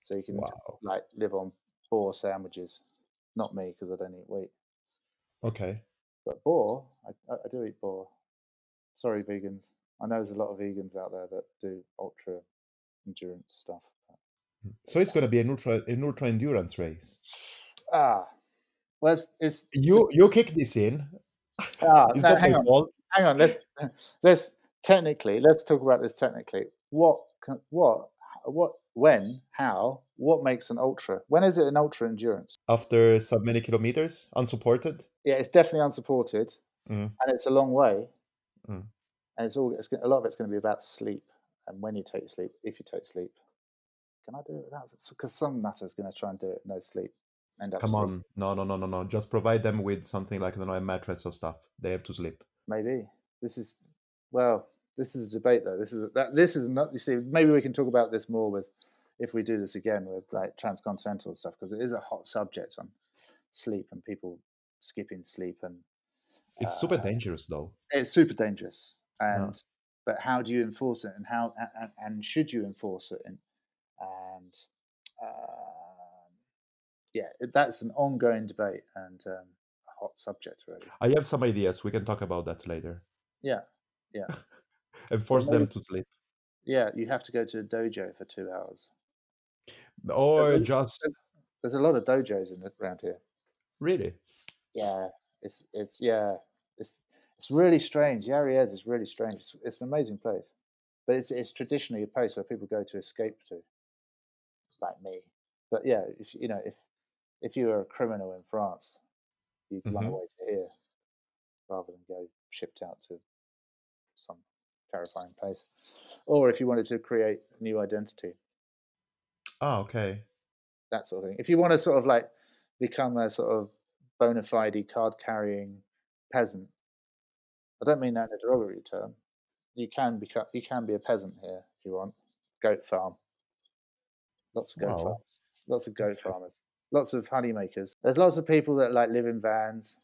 S2: so you can just, like live on boar sandwiches. Not me because I don't eat wheat,
S1: Okay.
S2: but boar, I, I do eat boar. Sorry, vegans. I know there's a lot of vegans out there that do ultra endurance stuff. but-
S1: So it's gonna be an ultra an ultra endurance race.
S2: Ah, well, it's, it's
S1: You you kick this in.
S2: ah, no, hang on.
S1: fault?
S2: hang on let's let's technically let's talk about this technically what what what when how what makes an ultra when is it an ultra endurance
S1: After so many kilometers, unsupported.
S2: yeah it's definitely unsupported
S1: Mm.
S2: and it's a long way
S1: Mm.
S2: and it's all it's, a lot of it's going to be about sleep and when you take sleep if you take sleep can i do it without because some nutter's going to try and do it no sleep end up
S1: Come
S2: sleep.
S1: on. No, no, no, no, no. Just provide them with something like I don't know, a mattress or stuff. They have to sleep.
S2: maybe this is well this is a debate though this is that this is not you see maybe we can talk about this more with if we do this again with like transcontinental stuff because it is a hot subject on sleep and people skipping sleep and
S1: It's super
S2: Uh,
S1: dangerous though.
S2: it's super dangerous
S1: Yeah.
S2: and but how do you enforce it and how and, and should you enforce it and and um, yeah that's an ongoing debate and um, a hot subject really
S1: I have some ideas. We can talk about that later.
S2: yeah yeah
S1: And force them to sleep.
S2: yeah you have to go to a dojo for two hours
S1: Or
S2: There's-
S1: just
S2: there's a lot of dojos in it around here
S1: really.
S2: yeah it's it's yeah it's it's really strange Ariège is really strange it's, it's an amazing place but it's it's traditionally a place where people go to escape to like me but yeah if you know if if you were a criminal in france you'd run
S1: Mhm.
S2: away to here rather than go shipped out to some terrifying place or if you wanted to create a new identity
S1: Ah, okay.
S2: that sort of thing. If you want to sort of like become a sort of bona fide card carrying peasant, I don't mean that in a derogatory term. You can become you can be a peasant here if you want. Goat farm. Lots of goat
S1: Wow.
S2: farms. Lots of goat farmers. Lots of honey makers. There's lots of people that like live in vans.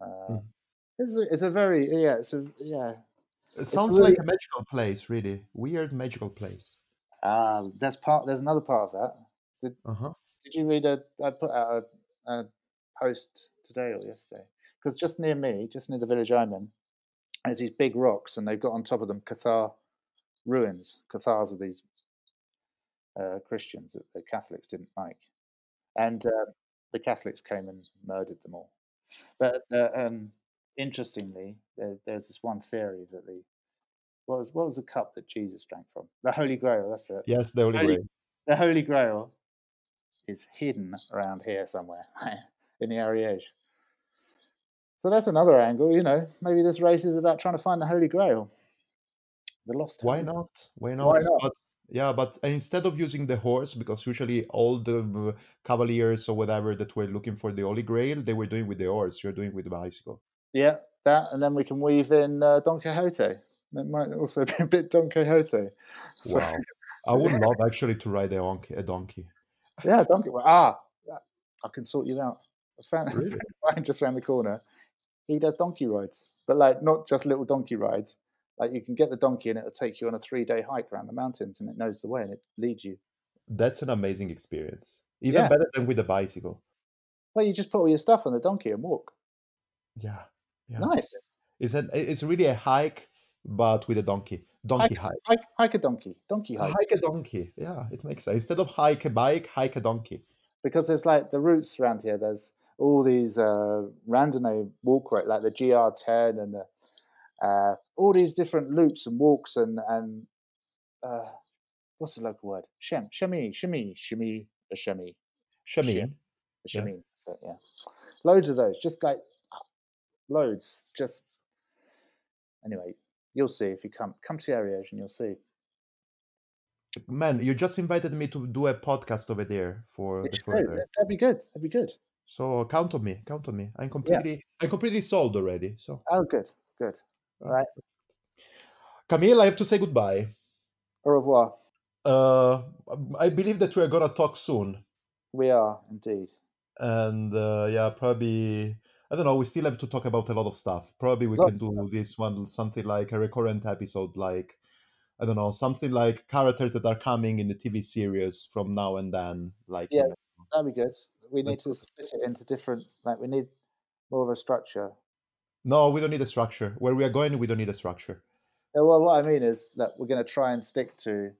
S2: Uh,
S1: Mhm.
S2: it's, a, it's a very yeah. It's a yeah.
S1: It sounds
S2: really-
S1: like a magical place, really. Weird magical place.
S2: Uh, there's part. There's another part of that. Did
S1: Uh-huh.
S2: Did you read a? I put out a, a post today or yesterday because just near me, just near the village I'm in, there's these big rocks, and they've got on top of them Cathar ruins. Cathars are these uh, Christians that the Catholics didn't like, and uh, the Catholics came and murdered them all. But uh, um, interestingly, there, there's this one theory that the what was what was the cup that Jesus drank from? The Holy Grail. That's it
S1: Yes, the Holy
S2: Holy-
S1: Grail.
S2: the Holy Grail is hidden around here somewhere in the Ariège. So that's another angle, you know. Maybe this race is about trying to find the Holy Grail, the lost.
S1: Why
S2: Holy-
S1: not? Why not?
S2: Why not?
S1: But yeah, but instead of using the horse, because usually all the cavaliers or whatever that were looking for the Holy Grail, they were doing with the horse. You're doing with the bicycle.
S2: Yeah, that, and then we can weave in uh, Don Quixote. It might also be a bit Don Quixote. So,
S1: Wow. I would love actually to ride a donkey. A donkey.
S2: yeah, Don Quixote. Ah, I can sort you out. I found a
S1: Really?
S2: friend just around the corner. He does donkey rides, but like not just little donkey rides. Like you can get the donkey and it'll take you on a three-day hike around the mountains, and it knows the way and it leads you.
S1: That's an amazing experience. Even
S2: Yeah.
S1: better than with a bicycle.
S2: Well, you just put all your stuff on the donkey and walk.
S1: Yeah. Yeah.
S2: Nice.
S1: It's a it's really a hike, but with a donkey. Donkey hike.
S2: Hike, hike a donkey. Donkey hike.
S1: Hike a donkey. Yeah, it makes sense. Instead of hike a bike, hike a donkey.
S2: Because there's like the routes around here. There's all these uh, randonnée walkway, like the GR10 and the, uh, all these different loops and walks and and uh, what's the local word? Shem, shemi, shemi, shemi, a shemi,
S1: Shamin.
S2: a
S1: Yeah.
S2: So yeah, loads of those. Just like loads. Just anyway, you'll see if you come come to Ariège and you'll see.
S1: Man, you just invited me to do a podcast over there for
S2: You
S1: the further.
S2: That'd be good. That'd be good.
S1: So count on me. Count on me. I'm completely I'm completely sold already. So
S2: Oh, good, good.
S1: uh,
S2: Right.
S1: Camille, I have to say goodbye.
S2: Au revoir.
S3: Uh, I believe that we are gonna talk soon,
S2: We are indeed.
S3: and uh, yeah, probably I don't know. We still have to talk about a lot of stuff. Probably we can do this one something like a recurrent episode, like I don't know, something like characters that are coming in the TV series from now and then. Like you
S2: Yeah.
S3: know,
S2: That'd be good. We need to split it into different. Like we need more of a structure.
S3: no, we don't need a structure. Where we are going, we don't need a structure.
S2: Uh, Well, what I mean is that we're going to try and stick to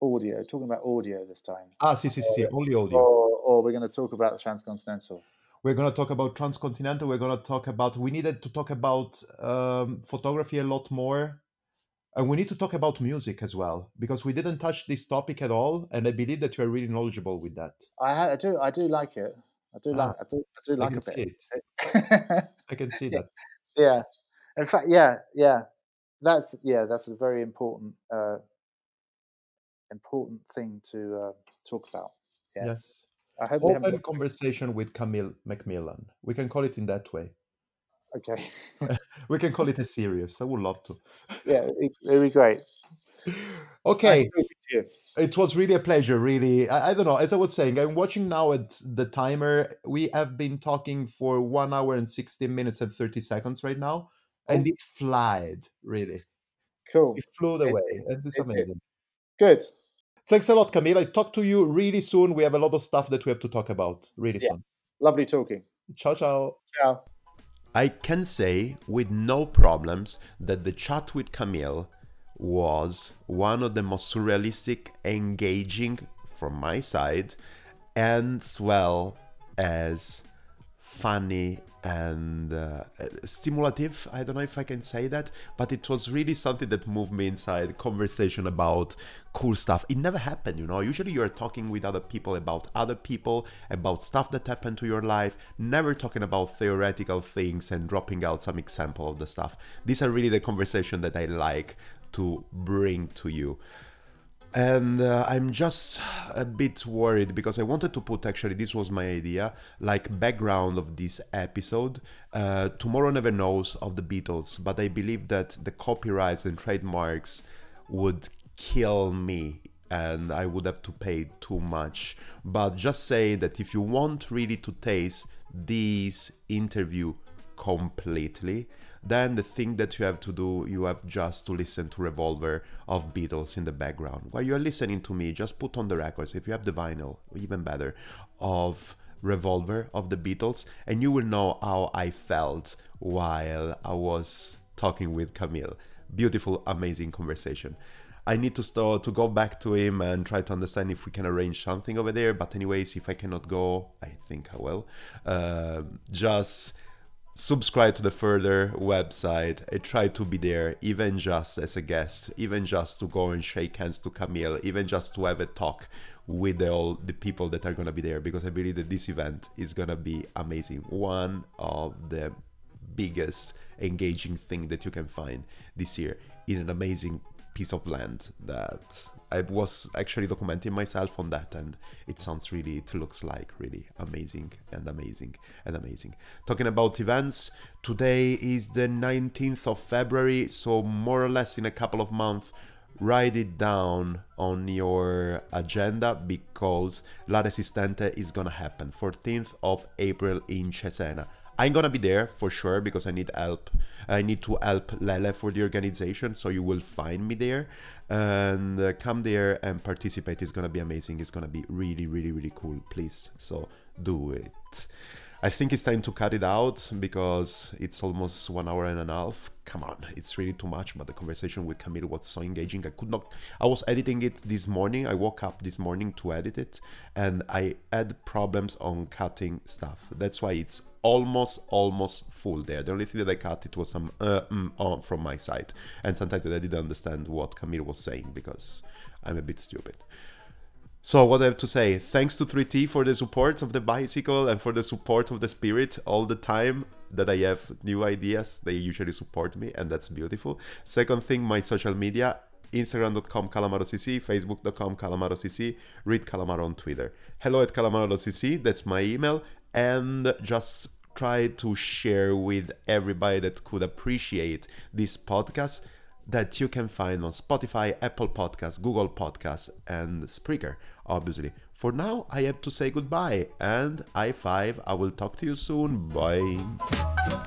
S2: audio. Talking about audio this time,
S3: Ah, sì, sì, sì, sì, only audio.
S2: or or we're going to talk about the transcontinental.
S3: We're gonna talk about transcontinental. We're gonna talk about. We needed to talk about um, photography a lot more, and we need to talk about music as well because we didn't touch this topic at all. And I believe that you are really knowledgeable with that.
S2: I, ha- I do I do like it. I do
S3: Ah,
S2: like I do I do
S3: I
S2: like
S3: can
S2: a
S3: see
S2: bit.
S3: it. I can see that.
S2: yeah. In fact, yeah, yeah. That's yeah. That's a very important uh, important thing to uh, talk about. Yes.
S3: Yes.
S2: I hope we.
S3: Open conversation with Camille McMillan. We can call it in that way.
S2: Okay.
S3: We can call it a series. I would love to.
S2: yeah, it, it'd be great.
S3: Okay.
S2: speaking to you.
S3: It was really a pleasure, really. I, I don't know. As I was saying, I'm watching now at the timer. We have been talking for one hour and 16 minutes and 30 seconds right now, and
S2: Oh,
S3: it flied, really.
S2: cool.
S3: It flew
S2: It
S3: away, and it's
S2: It
S3: amazing.
S2: Good.
S3: Thanks a lot, Camille. I talk to you really soon. We have a lot of stuff that we have to talk about really
S2: Yeah.
S3: soon.
S2: Lovely talking.
S3: Ciao, ciao.
S2: Ciao.
S1: I can say with no problems that the chat with Camille was one of the most surrealistic, engaging from my side, and as well as funny and uh, stimulative. I don't know if I can say that, but it was really something that moved me inside. Conversation about cool stuff. It never happened, you know. Usually you're talking with other people about other people, about stuff that happened to your life, never talking about theoretical things and dropping out some example of the stuff. These are really the conversation that I like to bring to you and uh, i'm just a bit worried because i wanted to put actually this was my idea like background of this episode uh, tomorrow never knows of the beatles but i believe that the copyrights and trademarks would kill me and i would have to pay too much. But just say that if you want really to taste this interview completely then the thing that you have to do you have just to listen to revolver of beatles in the background. While you're listening to me just put on the records if you have the vinyl even better of revolver of the beatles and you will know how i felt while i was talking with camille. Beautiful amazing conversation I need to to go back to him and try to understand if we can arrange something over there. But anyways, if I cannot go, I think I will. Uh, just subscribe to the further website i try to be there even just as a guest even just to go and shake hands to camille even just to have a talk with all the people that are going to be there because i believe that this event is going to be amazing one of the biggest engaging thing that you can find this year in an amazing piece of land that I was actually documenting myself on that and it sounds really it looks like really amazing and amazing and amazing. Talking about events, today is the 19th of February, so more or less in a couple of months write it down on your agenda because La Resistente is gonna happen 14th of April in Cesena. I'm gonna be there for sure because I need help. I need to help Lele for the organization, so you will find me there and uh, come there and participate. It's gonna be amazing. It's gonna be really, really, really cool. Please, so do it. I think it's time to cut it out because it's almost one hour and a half. Come on, it's really too much. But the conversation with Camille was so engaging. I could not. I was editing it this morning. I woke up this morning to edit it, and I had problems on cutting stuff. That's why it's almost almost full there. The only thing that I cut it was some uh, mm, on from my side, and sometimes I didn't understand what Camille was saying because I'm a bit stupid. So what I have to say, thanks to 3T for the support of the bicycle and for the support of the spirit all the time that I have new ideas. They usually support me and that's beautiful. Second thing, my social media, instagram.com calamarocc, facebook.com calamarocc, read calamaro on Twitter. Hello at calamaro.cc, that's my email. And just try to share with everybody that could appreciate this podcast that you can find on Spotify, Apple Podcasts, Google Podcasts, and Spreaker, obviously. For now, I have to say goodbye and high five. I will talk to you soon. Bye.